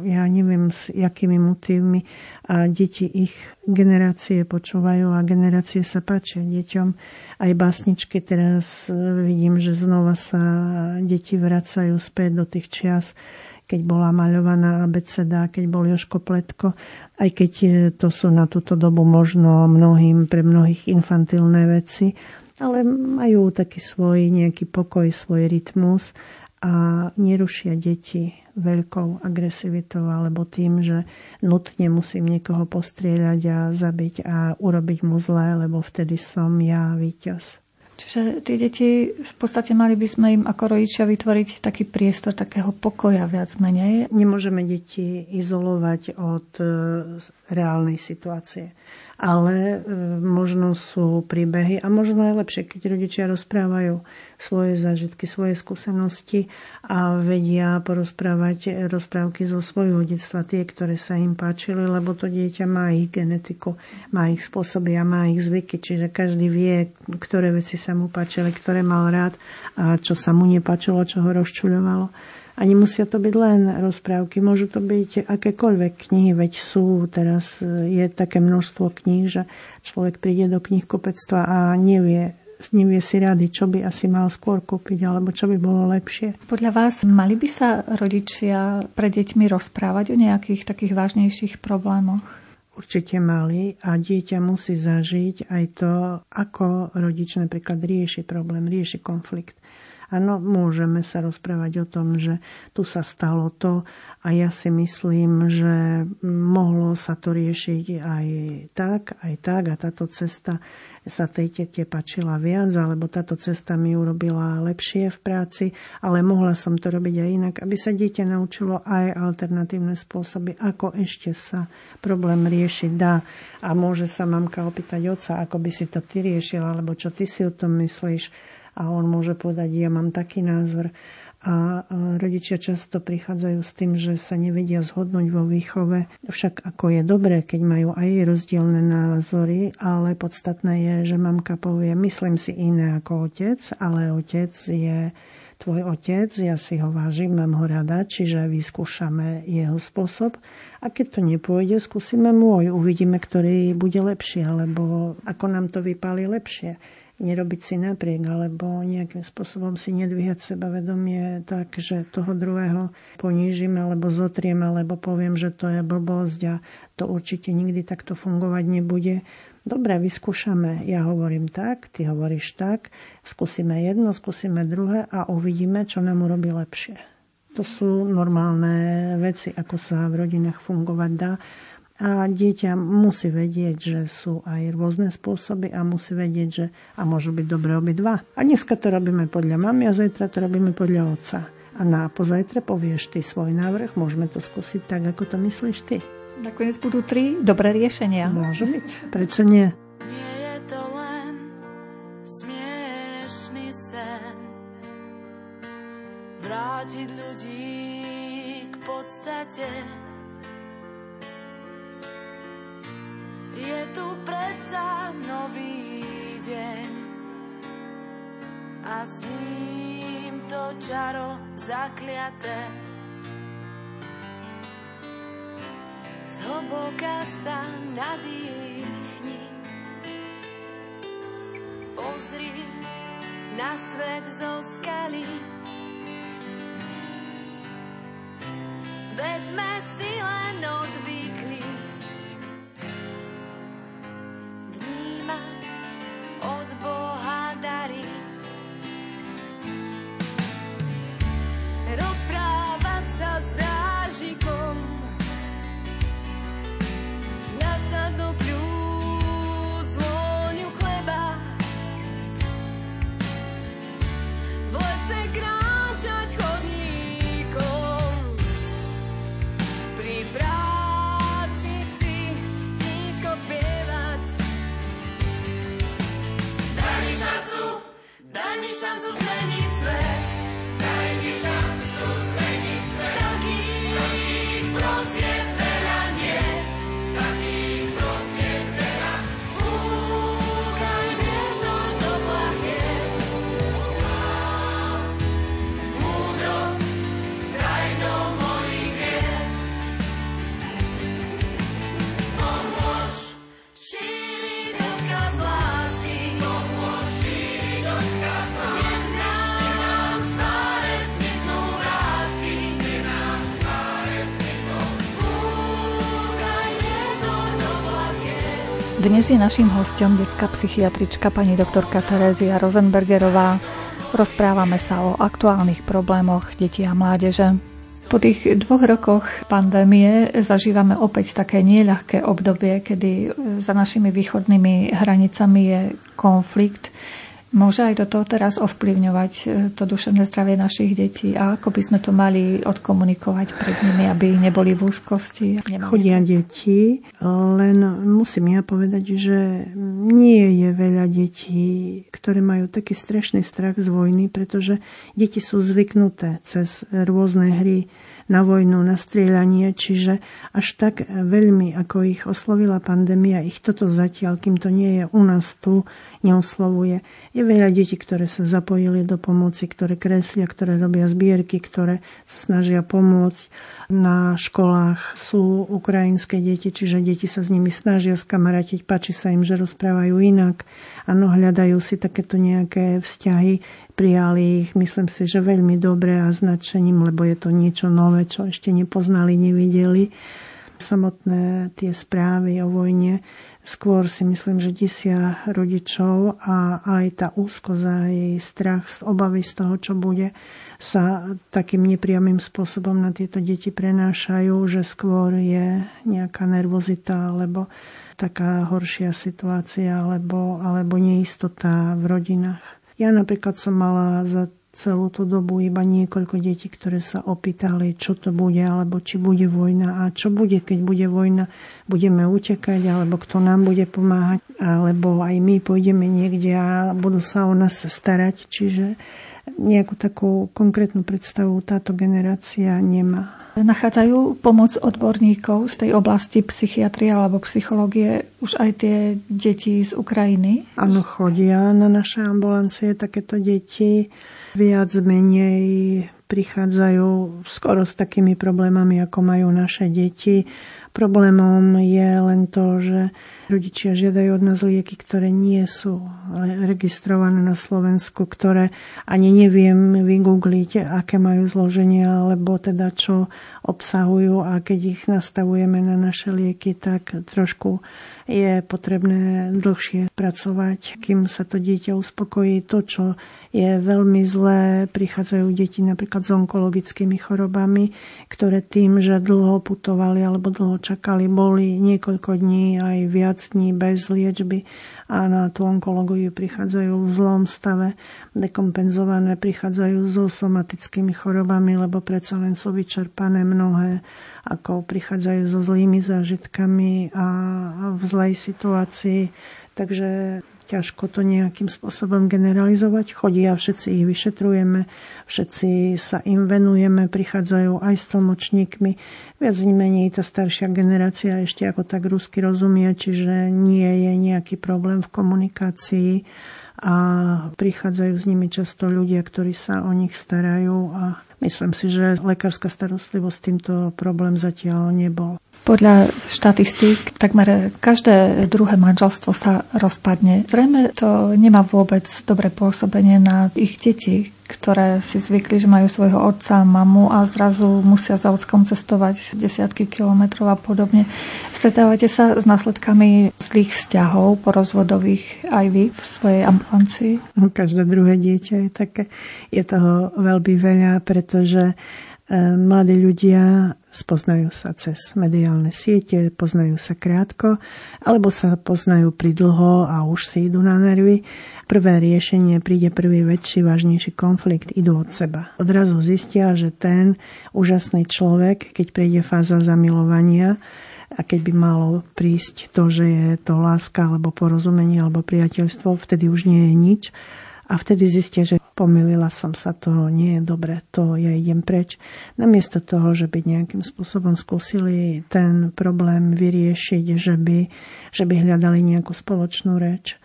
Speaker 3: ja neviem, s jakými motívmi a deti ich generácie počúvajú a generácie sa páčia deťom. Aj básničky teraz vidím, že znova sa deti vracajú späť do tých čias, keď bola maľovaná abeceda, keď bol Joško Pletko, aj keď to sú na túto dobu možno mnohým, pre mnohých infantilné veci, ale majú taký svoj nejaký pokoj, svoj rytmus a nerušia deti veľkou agresivitou alebo tým, že nutne musím niekoho postrieľať a zabiť a urobiť mu zlé, lebo vtedy som ja víťaz.
Speaker 1: Čiže tie deti, v podstate mali by sme im ako rodičia vytvoriť taký priestor takého pokoja viac menej.
Speaker 3: Nemôžeme deti izolovať od e, reálnej situácie ale e, možno sú príbehy a možno je lepšie, keď rodičia rozprávajú svoje zážitky, svoje skúsenosti a vedia porozprávať rozprávky zo svojho detstva, tie, ktoré sa im páčili, lebo to dieťa má ich genetiku, má ich spôsoby a má ich zvyky, čiže každý vie, ktoré veci sa mu páčili, ktoré mal rád a čo sa mu nepáčilo, čo ho rozčuľovalo. A nemusia to byť len rozprávky, môžu to byť akékoľvek knihy, veď sú teraz, je také množstvo kníh, že človek príde do knihkupectva a nevie nevie si rady, čo by asi mal skôr kúpiť, alebo čo by bolo lepšie.
Speaker 1: Podľa vás mali by sa rodičia pre deťmi rozprávať o nejakých takých vážnejších problémoch?
Speaker 3: Určite mali a dieťa musí zažiť aj to, ako rodič napríklad rieši problém, rieši konflikt. Áno, môžeme sa rozprávať o tom, že tu sa stalo to a ja si myslím, že mohlo sa to riešiť aj tak, aj tak a táto cesta sa tej tete pačila viac, alebo táto cesta mi urobila lepšie v práci, ale mohla som to robiť aj inak, aby sa dieťa naučilo aj alternatívne spôsoby, ako ešte sa problém riešiť dá. A môže sa mamka opýtať oca, ako by si to ty riešila, alebo čo ty si o tom myslíš a on môže povedať, ja mám taký názor. A rodičia často prichádzajú s tým, že sa nevedia zhodnúť vo výchove. Však ako je dobré, keď majú aj rozdielne názory, ale podstatné je, že mamka povie, myslím si iné ako otec, ale otec je tvoj otec, ja si ho vážim, mám ho rada, čiže vyskúšame jeho spôsob. A keď to nepôjde, skúsime môj, uvidíme, ktorý bude lepší, alebo ako nám to vypáli lepšie nerobiť si napriek, alebo nejakým spôsobom si nedvíhať sebavedomie tak, že toho druhého ponížim, alebo zotriem, alebo poviem, že to je blbosť a to určite nikdy takto fungovať nebude. Dobre, vyskúšame. Ja hovorím tak, ty hovoríš tak, skúsime jedno, skúsime druhé a uvidíme, čo nám urobí lepšie. To sú normálne veci, ako sa v rodinách fungovať dá a dieťa musí vedieť, že sú aj rôzne spôsoby a musí vedieť, že a môžu byť dobre obidva. A dneska to robíme podľa mamy a zajtra to robíme podľa otca. A na pozajtre povieš ty svoj návrh, môžeme to skúsiť tak, ako to myslíš ty.
Speaker 1: Nakoniec budú tri dobré riešenia.
Speaker 3: Môžu byť, prečo nie?
Speaker 2: Nie je to len smiešný sen Vrátiť ľudí k podstate Je tu predsa nový deň a s ním to čaro zakliaté. Zhlboka sa nadýchni, pozri na svet zo skaly. Veď sme si len odvykli
Speaker 1: Dnes je našim hostom detská psychiatrička pani doktorka Terézia Rosenbergerová. Rozprávame sa o aktuálnych problémoch detí a mládeže. Po tých dvoch rokoch pandémie zažívame opäť také nieľahké obdobie, kedy za našimi východnými hranicami je konflikt. Môže aj toto teraz ovplyvňovať e, to duševné zdravie našich detí a ako by sme to mali odkomunikovať pred nimi, aby neboli v úzkosti? nemali
Speaker 3: Chodia deti, len musím ja povedať, že nie je veľa detí, ktoré majú taký strašný strach z vojny, pretože deti sú zvyknuté cez rôzne hry na vojnu, na strieľanie, čiže až tak veľmi, ako ich oslovila pandémia, ich toto zatiaľ, kým to nie je u nás tu, neoslovuje. Je veľa detí, ktoré sa zapojili do pomoci, ktoré kreslia, ktoré robia zbierky, ktoré sa snažia pomôcť. Na školách sú ukrajinské deti, čiže deti sa s nimi snažia skamaratiť, páči sa im, že rozprávajú inak. Áno, hľadajú si takéto nejaké vzťahy, prijali ich, myslím si, že veľmi dobre a značením, lebo je to niečo nové, čo ešte nepoznali, nevideli. Samotné tie správy o vojne skôr si myslím, že desia rodičov a aj tá úzkosť, aj strach, obavy z toho, čo bude, sa takým nepriamým spôsobom na tieto deti prenášajú, že skôr je nejaká nervozita alebo taká horšia situácia alebo, alebo neistota v rodinách. Ja napríklad som mala za celú tú dobu iba niekoľko detí, ktoré sa opýtali, čo to bude, alebo či bude vojna a čo bude, keď bude vojna. Budeme utekať, alebo kto nám bude pomáhať, alebo aj my pôjdeme niekde a budú sa o nás starať. Čiže nejakú takú konkrétnu predstavu táto generácia nemá.
Speaker 1: Nachádzajú pomoc odborníkov z tej oblasti psychiatrie alebo psychológie už aj tie deti z Ukrajiny?
Speaker 3: Áno, chodia na naše ambulancie takéto deti viac menej prichádzajú skoro s takými problémami, ako majú naše deti. Problémom je len to, že rodičia žiadajú od nás lieky, ktoré nie sú registrované na Slovensku, ktoré ani neviem vygoogliť, aké majú zloženie, alebo teda čo obsahujú a keď ich nastavujeme na naše lieky, tak trošku je potrebné dlhšie pracovať, kým sa to dieťa uspokojí. To, čo je veľmi zlé, prichádzajú deti napríklad s onkologickými chorobami, ktoré tým, že dlho putovali alebo dlho čakali, boli niekoľko dní aj viac dní bez liečby a na tú onkológiu prichádzajú v zlom stave, dekompenzované, prichádzajú so somatickými chorobami, lebo predsa len sú vyčerpané mnohé ako prichádzajú so zlými zážitkami a v zlej situácii. Takže ťažko to nejakým spôsobom generalizovať. Chodia, všetci ich vyšetrujeme, všetci sa im venujeme, prichádzajú aj s tlmočníkmi. Viac menej tá staršia generácia ešte ako tak rusky rozumie, čiže nie je nejaký problém v komunikácii a prichádzajú s nimi často ľudia, ktorí sa o nich starajú a myslím si, že lekárska starostlivosť týmto problém zatiaľ nebol.
Speaker 1: Podľa štatistík takmer každé druhé manželstvo sa rozpadne. Zrejme to nemá vôbec dobré pôsobenie na ich deti, ktoré si zvykli, že majú svojho otca mamu a zrazu musia za ockom cestovať desiatky kilometrov a podobne. Stretávate sa s následkami zlých vzťahov porozvodových aj vy v svojej ambulancii?
Speaker 3: Každé druhé dieťa je také. Je toho veľmi veľa, pretože E, mladí ľudia spoznajú sa cez mediálne siete, poznajú sa krátko, alebo sa poznajú pridlho a už si idú na nervy. Prvé riešenie príde prvý väčší, vážnejší konflikt, idú od seba. Odrazu zistia, že ten úžasný človek, keď príde fáza zamilovania, a keď by malo prísť to, že je to láska alebo porozumenie alebo priateľstvo, vtedy už nie je nič a vtedy zistia, že pomýlila som sa, to nie je dobre, to ja idem preč. Namiesto toho, že by nejakým spôsobom skúsili ten problém vyriešiť, že by, že by hľadali nejakú spoločnú reč.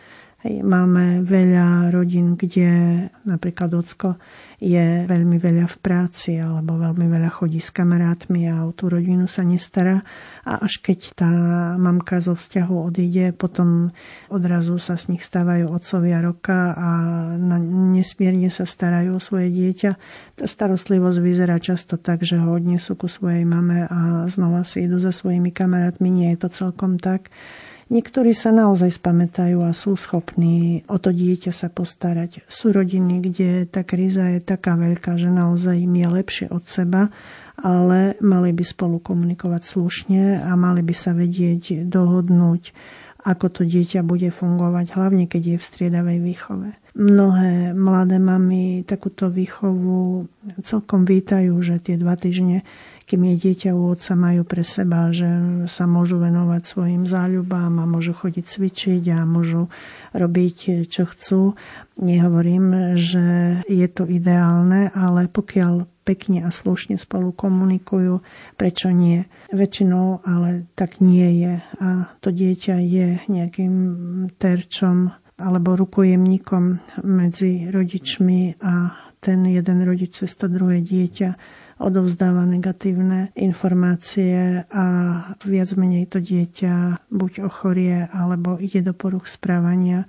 Speaker 3: Hej, máme veľa rodín, kde napríklad ocko je veľmi veľa v práci alebo veľmi veľa chodí s kamarátmi a o tú rodinu sa nestará. A až keď tá mamka zo vzťahu odíde, potom odrazu sa z nich stávajú otcovia roka a nesmierne sa starajú o svoje dieťa. Tá starostlivosť vyzerá často tak, že ho odnesú ku svojej mame a znova si idú za svojimi kamarátmi. Nie je to celkom tak. Niektorí sa naozaj spamätajú a sú schopní o to dieťa sa postarať. Sú rodiny, kde tá kríza je taká veľká, že naozaj im je lepšie od seba, ale mali by spolu komunikovať slušne a mali by sa vedieť dohodnúť, ako to dieťa bude fungovať, hlavne keď je v striedavej výchove. Mnohé mladé mamy takúto výchovu celkom vítajú, že tie dva týždne kým je dieťa u otca, majú pre seba, že sa môžu venovať svojim záľubám a môžu chodiť cvičiť a môžu robiť, čo chcú. Nehovorím, že je to ideálne, ale pokiaľ pekne a slušne spolu komunikujú, prečo nie. Väčšinou ale tak nie je a to dieťa je nejakým terčom alebo rukojemníkom medzi rodičmi a ten jeden rodič cez to druhé dieťa odovzdáva negatívne informácie a viac menej to dieťa buď ochorie, alebo ide do poruch správania,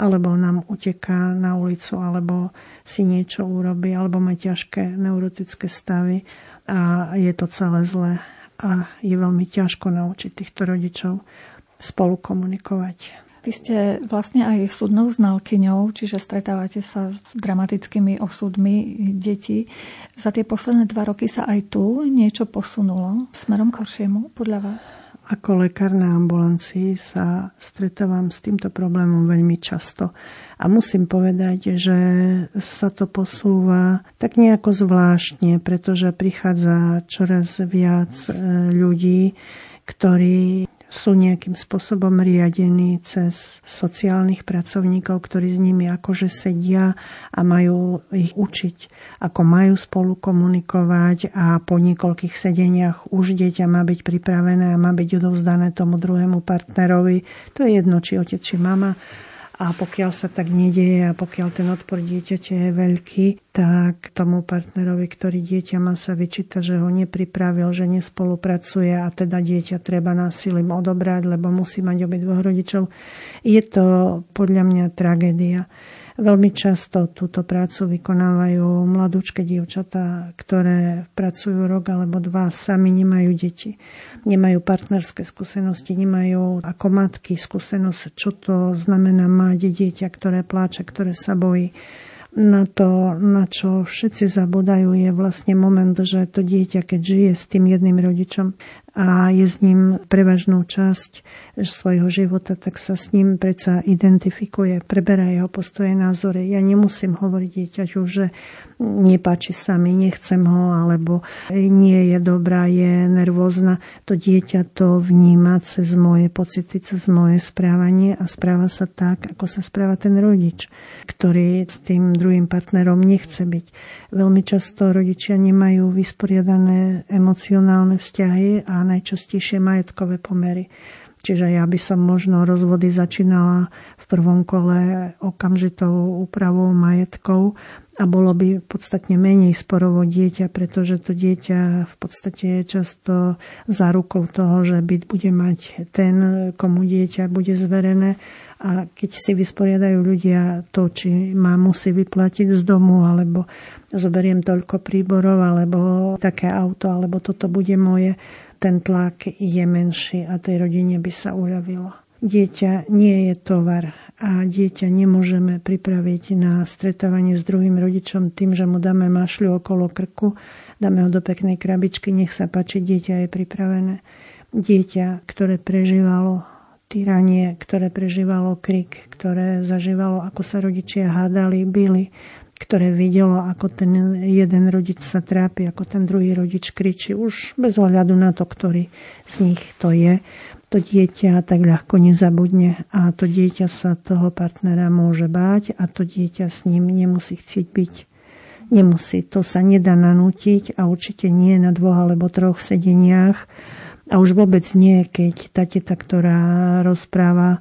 Speaker 3: alebo nám uteká na ulicu, alebo si niečo urobí, alebo má ťažké neurotické stavy a je to celé zlé. A je veľmi ťažko naučiť týchto rodičov spolu komunikovať.
Speaker 1: Vy ste vlastne aj súdnou znalkyňou, čiže stretávate sa s dramatickými osudmi detí. Za tie posledné dva roky sa aj tu niečo posunulo smerom k horšiemu, podľa vás?
Speaker 3: Ako lekár na ambulancii sa stretávam s týmto problémom veľmi často. A musím povedať, že sa to posúva tak nejako zvláštne, pretože prichádza čoraz viac e, ľudí, ktorí sú nejakým spôsobom riadení cez sociálnych pracovníkov, ktorí s nimi akože sedia a majú ich učiť, ako majú spolu komunikovať a po niekoľkých sedeniach už dieťa má byť pripravené a má byť odovzdané tomu druhému partnerovi. To je jedno, či otec, či mama a pokiaľ sa tak nedieje a pokiaľ ten odpor dieťaťa je veľký, tak tomu partnerovi, ktorý dieťa má sa vyčíta, že ho nepripravil, že nespolupracuje a teda dieťa treba násilím odobrať, lebo musí mať obidvoch rodičov. Je to podľa mňa tragédia. Veľmi často túto prácu vykonávajú mladúčke dievčatá, ktoré pracujú rok alebo dva, sami nemajú deti, nemajú partnerské skúsenosti, nemajú ako matky skúsenosť, čo to znamená mať dieťa, ktoré pláče, ktoré sa bojí. Na to, na čo všetci zabudajú, je vlastne moment, že to dieťa, keď žije s tým jedným rodičom a je s ním prevažnú časť svojho života, tak sa s ním predsa identifikuje, preberá jeho postoje, názory. Ja nemusím hovoriť dieťaťu, že nepáči sa mi, nechcem ho, alebo nie je dobrá, je nervózna. To dieťa to vníma cez moje pocity, cez moje správanie a správa sa tak, ako sa správa ten rodič, ktorý s tým druhým partnerom nechce byť. Veľmi často rodičia nemajú vysporiadané emocionálne vzťahy a najčastejšie majetkové pomery. Čiže ja by som možno rozvody začínala v prvom kole okamžitou úpravou majetkov a bolo by podstatne menej sporovo dieťa, pretože to dieťa v podstate je často zárukou toho, že byt bude mať ten, komu dieťa bude zverené a keď si vysporiadajú ľudia to, či má musí vyplatiť z domu, alebo zoberiem toľko príborov, alebo také auto, alebo toto bude moje, ten tlak je menší a tej rodine by sa uľavilo. Dieťa nie je tovar a dieťa nemôžeme pripraviť na stretávanie s druhým rodičom tým, že mu dáme mašľu okolo krku, dáme ho do peknej krabičky, nech sa páči, dieťa je pripravené. Dieťa, ktoré prežívalo tyranie, ktoré prežívalo krik, ktoré zažívalo, ako sa rodičia hádali, byli, ktoré videlo, ako ten jeden rodič sa trápi, ako ten druhý rodič kričí, už bez ohľadu na to, ktorý z nich to je. To dieťa tak ľahko nezabudne a to dieťa sa toho partnera môže báť a to dieťa s ním nemusí chcieť byť. Nemusí, to sa nedá nanútiť a určite nie na dvoch alebo troch sedeniach. A už vôbec nie, keď tá teta, ktorá rozpráva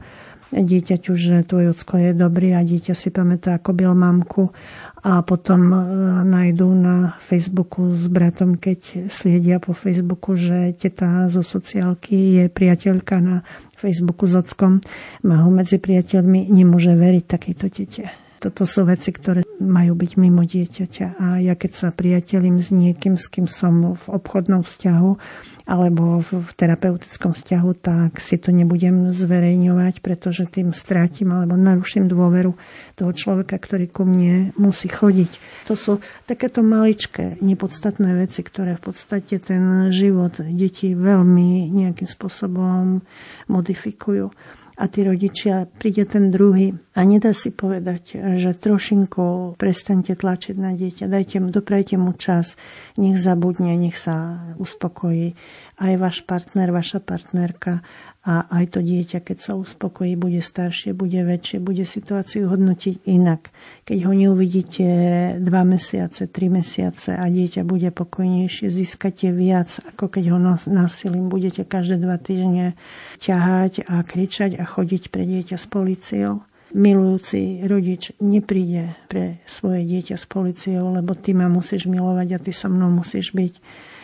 Speaker 3: dieťaťu, že tvoj ocko je dobrý a dieťa si pamätá, ako byl mamku a potom e, nájdú na Facebooku s bratom, keď sliedia po Facebooku, že teta zo sociálky je priateľka na Facebooku s ockom, má ho medzi priateľmi, nemôže veriť takejto tete. Toto sú veci, ktoré majú byť mimo dieťaťa. A ja keď sa priateľím s niekým, s kým som v obchodnom vzťahu, alebo v, terapeutickom vzťahu, tak si to nebudem zverejňovať, pretože tým strátim alebo naruším dôveru toho človeka, ktorý ku mne musí chodiť. To sú takéto maličké, nepodstatné veci, ktoré v podstate ten život detí veľmi nejakým spôsobom modifikujú. A tí rodičia, príde ten druhý a nedá si povedať, že trošinku prestante tlačiť na dieťa, dajte mu, doprajte mu čas, nech zabudne, nech sa uspokojí. Aj váš partner, vaša partnerka a aj to dieťa, keď sa uspokojí, bude staršie, bude väčšie, bude situáciu hodnotiť inak. Keď ho neuvidíte dva mesiace, tri mesiace a dieťa bude pokojnejšie, získate viac, ako keď ho násilím budete každé dva týždne ťahať a kričať a chodiť pre dieťa s policiou. Milujúci rodič nepríde pre svoje dieťa s policiou, lebo ty ma musíš milovať a ty so mnou musíš byť.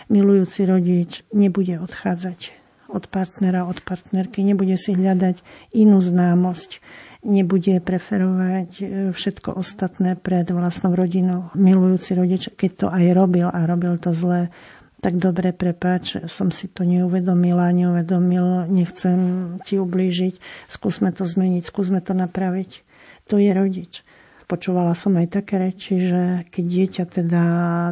Speaker 3: Milujúci rodič nebude odchádzať od partnera, od partnerky, nebude si hľadať inú známosť, nebude preferovať e, všetko ostatné pred vlastnou rodinou. Milujúci rodič, keď to aj robil a robil to zlé, tak dobre, prepáč, som si to neuvedomila, neuvedomil, nechcem ti ublížiť, skúsme to zmeniť, skúsme to napraviť. To je rodič. Počúvala som aj také reči, že keď dieťa teda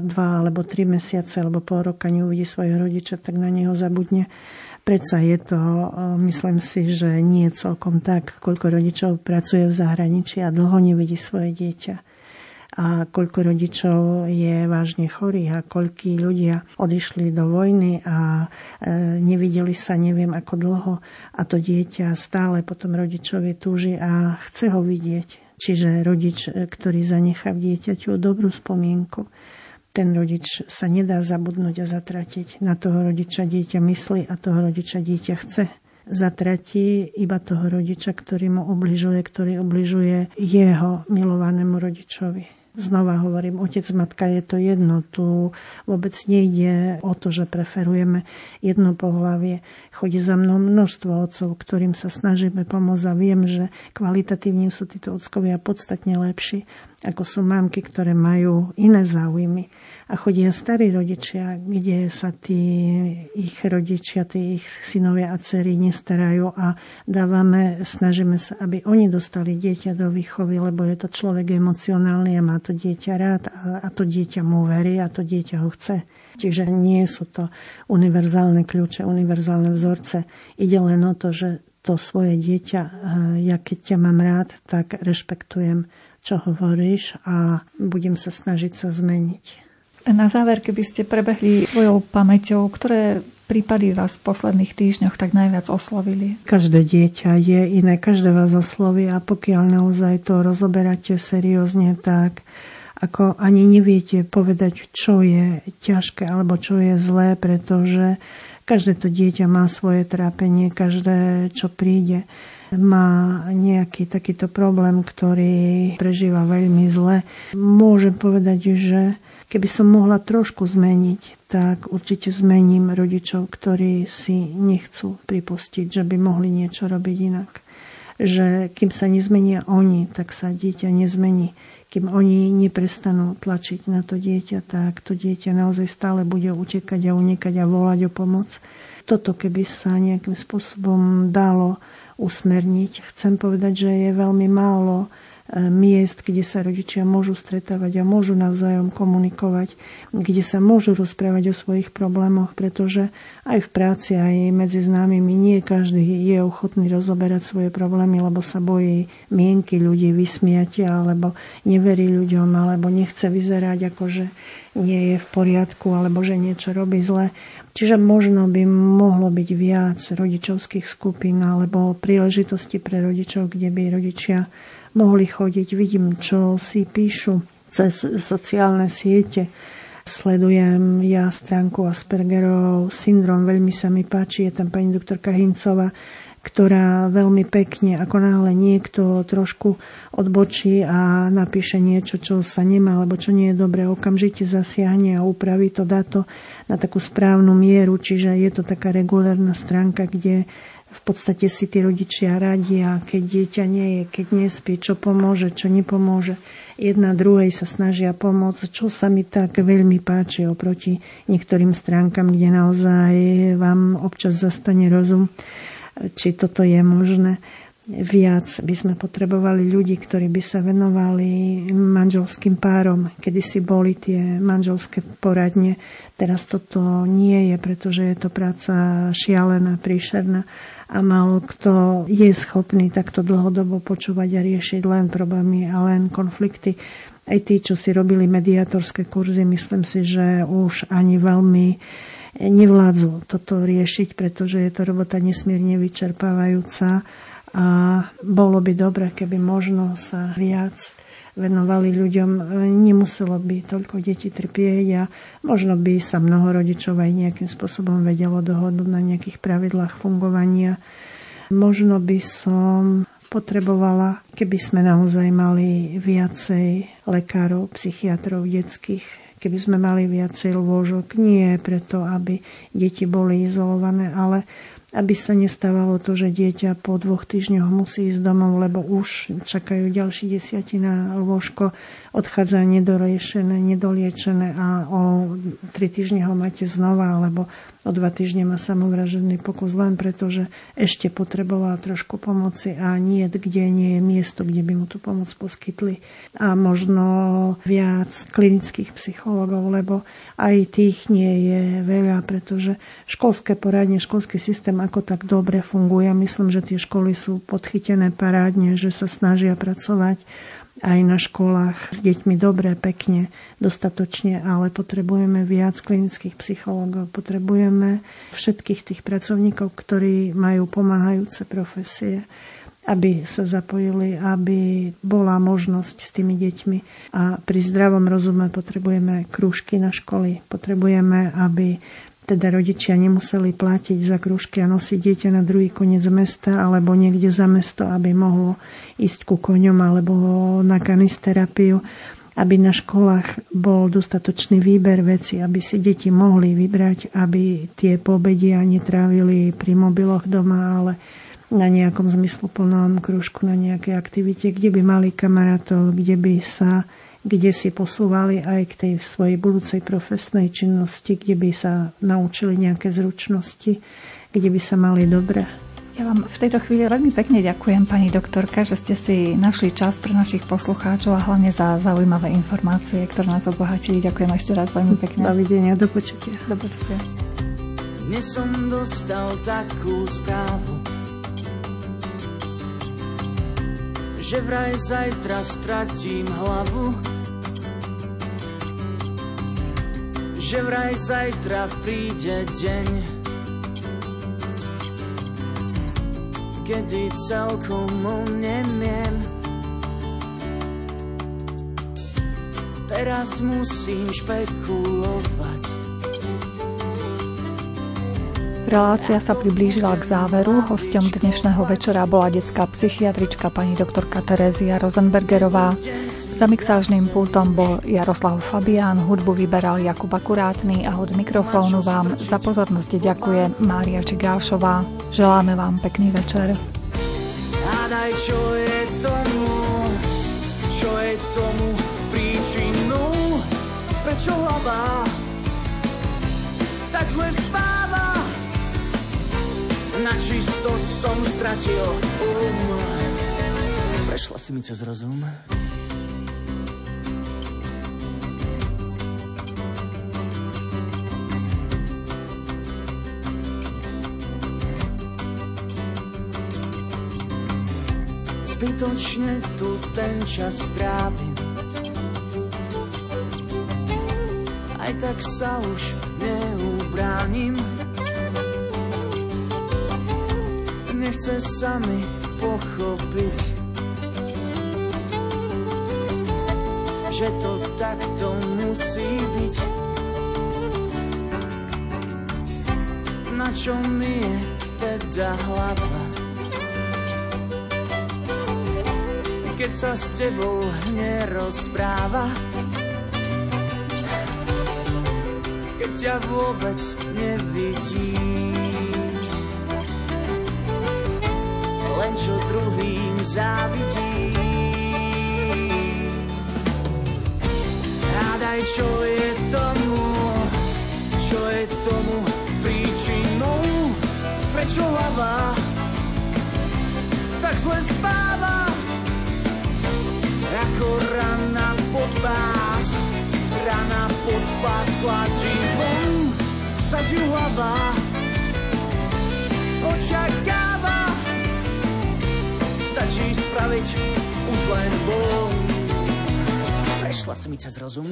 Speaker 3: dva alebo tri mesiace alebo pol roka neuvidí svojho rodiča, tak na neho zabudne. Predsa je to, myslím si, že nie celkom tak, koľko rodičov pracuje v zahraničí a dlho nevidí svoje dieťa. A koľko rodičov je vážne chorých a koľkí ľudia odišli do vojny a e, nevideli sa neviem ako dlho. A to dieťa stále potom rodičovi túži a chce ho vidieť. Čiže rodič, e, ktorý zanechá v dieťaťu dobrú spomienku, ten rodič sa nedá zabudnúť a zatratiť. Na toho rodiča dieťa myslí a toho rodiča dieťa chce. Zatratí iba toho rodiča, ktorý mu ubližuje, ktorý ubližuje jeho milovanému rodičovi. Znova hovorím, otec, matka je to jedno. Tu vôbec nejde o to, že preferujeme jedno pohlavie. Chodí za mnou množstvo otcov, ktorým sa snažíme pomôcť a viem, že kvalitatívne sú títo ockovia podstatne lepší, ako sú mamky, ktoré majú iné záujmy a chodia starí rodičia, kde sa tí ich rodičia, tí ich synovia a dcery nestarajú a dávame, snažíme sa, aby oni dostali dieťa do výchovy, lebo je to človek emocionálny a má to dieťa rád a, a to dieťa mu verí a to dieťa ho chce. Čiže nie sú to univerzálne kľúče, univerzálne vzorce. Ide len o to, že to svoje dieťa, eh, ja keď ťa mám rád, tak rešpektujem, čo hovoríš a budem sa snažiť sa zmeniť.
Speaker 1: Na záver, keby ste prebehli svojou pamäťou, ktoré prípady vás v posledných týždňoch tak najviac oslovili?
Speaker 3: Každé dieťa je iné, každé vás osloví a pokiaľ naozaj to rozoberáte seriózne, tak ako ani neviete povedať, čo je ťažké alebo čo je zlé, pretože každé to dieťa má svoje trápenie, každé, čo príde má nejaký takýto problém, ktorý prežíva veľmi zle. Môžem povedať, že Keby som mohla trošku zmeniť, tak určite zmením rodičov, ktorí si nechcú pripustiť, že by mohli niečo robiť inak. Že kým sa nezmenia oni, tak sa dieťa nezmení. Kým oni neprestanú tlačiť na to dieťa, tak to dieťa naozaj stále bude utekať a unikať a volať o pomoc. Toto keby sa nejakým spôsobom dalo usmerniť, chcem povedať, že je veľmi málo miest, kde sa rodičia môžu stretávať a môžu navzájom komunikovať, kde sa môžu rozprávať o svojich problémoch, pretože aj v práci, aj medzi známymi nie každý je ochotný rozoberať svoje problémy, lebo sa bojí mienky ľudí, vysmiatia, alebo neverí ľuďom, alebo nechce vyzerať ako, že nie je v poriadku, alebo že niečo robí zle. Čiže možno by mohlo byť viac rodičovských skupín alebo príležitosti pre rodičov, kde by rodičia mohli chodiť. Vidím, čo si píšu cez sociálne siete. Sledujem ja stránku Aspergerov syndrom, veľmi sa mi páči, je tam pani doktorka Hincová, ktorá veľmi pekne, ako náhle niekto trošku odbočí a napíše niečo, čo sa nemá, alebo čo nie je dobré, okamžite zasiahne a upraví to, dá to na takú správnu mieru, čiže je to taká regulárna stránka, kde v podstate si tí rodičia radia, keď dieťa nie je, keď nespí, čo pomôže, čo nepomôže. Jedna druhej sa snažia pomôcť, čo sa mi tak veľmi páči oproti niektorým stránkam, kde naozaj vám občas zastane rozum, či toto je možné. viac by sme potrebovali ľudí, ktorí by sa venovali manželským párom. Kedy si boli tie manželské poradne, teraz toto nie je, pretože je to práca šialená, príšerná a mal kto je schopný takto dlhodobo počúvať a riešiť len problémy a len konflikty. Aj tí, čo si robili mediátorské kurzy, myslím si, že už ani veľmi nevládzu toto riešiť, pretože je to robota nesmierne vyčerpávajúca a bolo by dobre, keby možno sa viac venovali ľuďom. Nemuselo by toľko detí trpieť a možno by sa mnoho rodičov aj nejakým spôsobom vedelo dohodnúť na nejakých pravidlách fungovania. Možno by som potrebovala, keby sme naozaj mali viacej lekárov, psychiatrov detských, keby sme mali viacej lôžok. Nie preto, aby deti boli izolované, ale aby sa nestávalo to, že dieťa po dvoch týždňoch musí ísť domov, lebo už čakajú ďalší desiatina lôžko, odchádza nedoriešené, nedoliečené a o tri týždne ho máte znova, alebo o dva týždne má samovražený pokus len preto, že ešte potreboval trošku pomoci a nie, kde nie je miesto, kde by mu tú pomoc poskytli. A možno viac klinických psychologov, lebo aj tých nie je veľa, pretože školské poradne, školský systém ako tak dobre funguje. Myslím, že tie školy sú podchytené parádne, že sa snažia pracovať aj na školách s deťmi dobre, pekne, dostatočne, ale potrebujeme viac klinických psychológov, potrebujeme všetkých tých pracovníkov, ktorí majú pomáhajúce profesie aby sa zapojili, aby bola možnosť s tými deťmi. A pri zdravom rozume potrebujeme krúžky na školy, potrebujeme, aby teda rodičia nemuseli platiť za krúžky a nosiť dieťa na druhý koniec mesta alebo niekde za mesto, aby mohlo ísť ku koňom alebo na kanisterapiu, aby na školách bol dostatočný výber veci, aby si deti mohli vybrať, aby tie pobedia netrávili pri mobiloch doma, ale na nejakom zmysluplnom krúžku, na nejakej aktivite, kde by mali kamarátov, kde by sa kde si posúvali aj k tej svojej budúcej profesnej činnosti, kde by sa naučili nejaké zručnosti, kde by sa mali dobre.
Speaker 1: Ja vám v tejto chvíli veľmi pekne ďakujem, pani doktorka, že ste si našli čas pre našich poslucháčov a hlavne za zaujímavé informácie, ktoré nás obohatili. Ďakujem ešte raz veľmi pekne.
Speaker 3: Dovidenia, do počutia.
Speaker 1: Do počutia.
Speaker 4: Dnes som dostal takú správu, že vraj zajtra stratím hlavu že vraj zajtra príde deň, kedy celkom nemiem. Teraz musím špekulovať.
Speaker 1: Relácia sa priblížila k záveru. Hostom dnešného večera bola detská psychiatrička pani doktorka Terézia Rosenbergerová. Za mixážnym pultom bol Jaroslav Fabián, hudbu vyberal Jakub Akurátny a od mikrofónu vám za pozornosť ďakuje Mária Čigášová. Želáme vám pekný večer. Hádaj, čo je tomu, čo je tomu príčinu, prečo hlava tak zle spáva. Na čisto som stratil um. Prešla si mi cez rozum. Zbytočne tu ten čas trávim. Aj tak sa už neubránim. Nechce sa mi pochopiť, že to takto musí byť. Na čo mi je teda hlava? Keď sa s tebou nerozpráva. Keď ťa vôbec nevidí. Len čo druhým závidí. Hádaj, čo je tomu, čo je tomu príčinou, prečo hlava tak
Speaker 5: zle spáva ako rana pod pás. Rana pod pás kladí von sa z hlava očakáva stačí spraviť už len bol. Prešla si mi cez rozum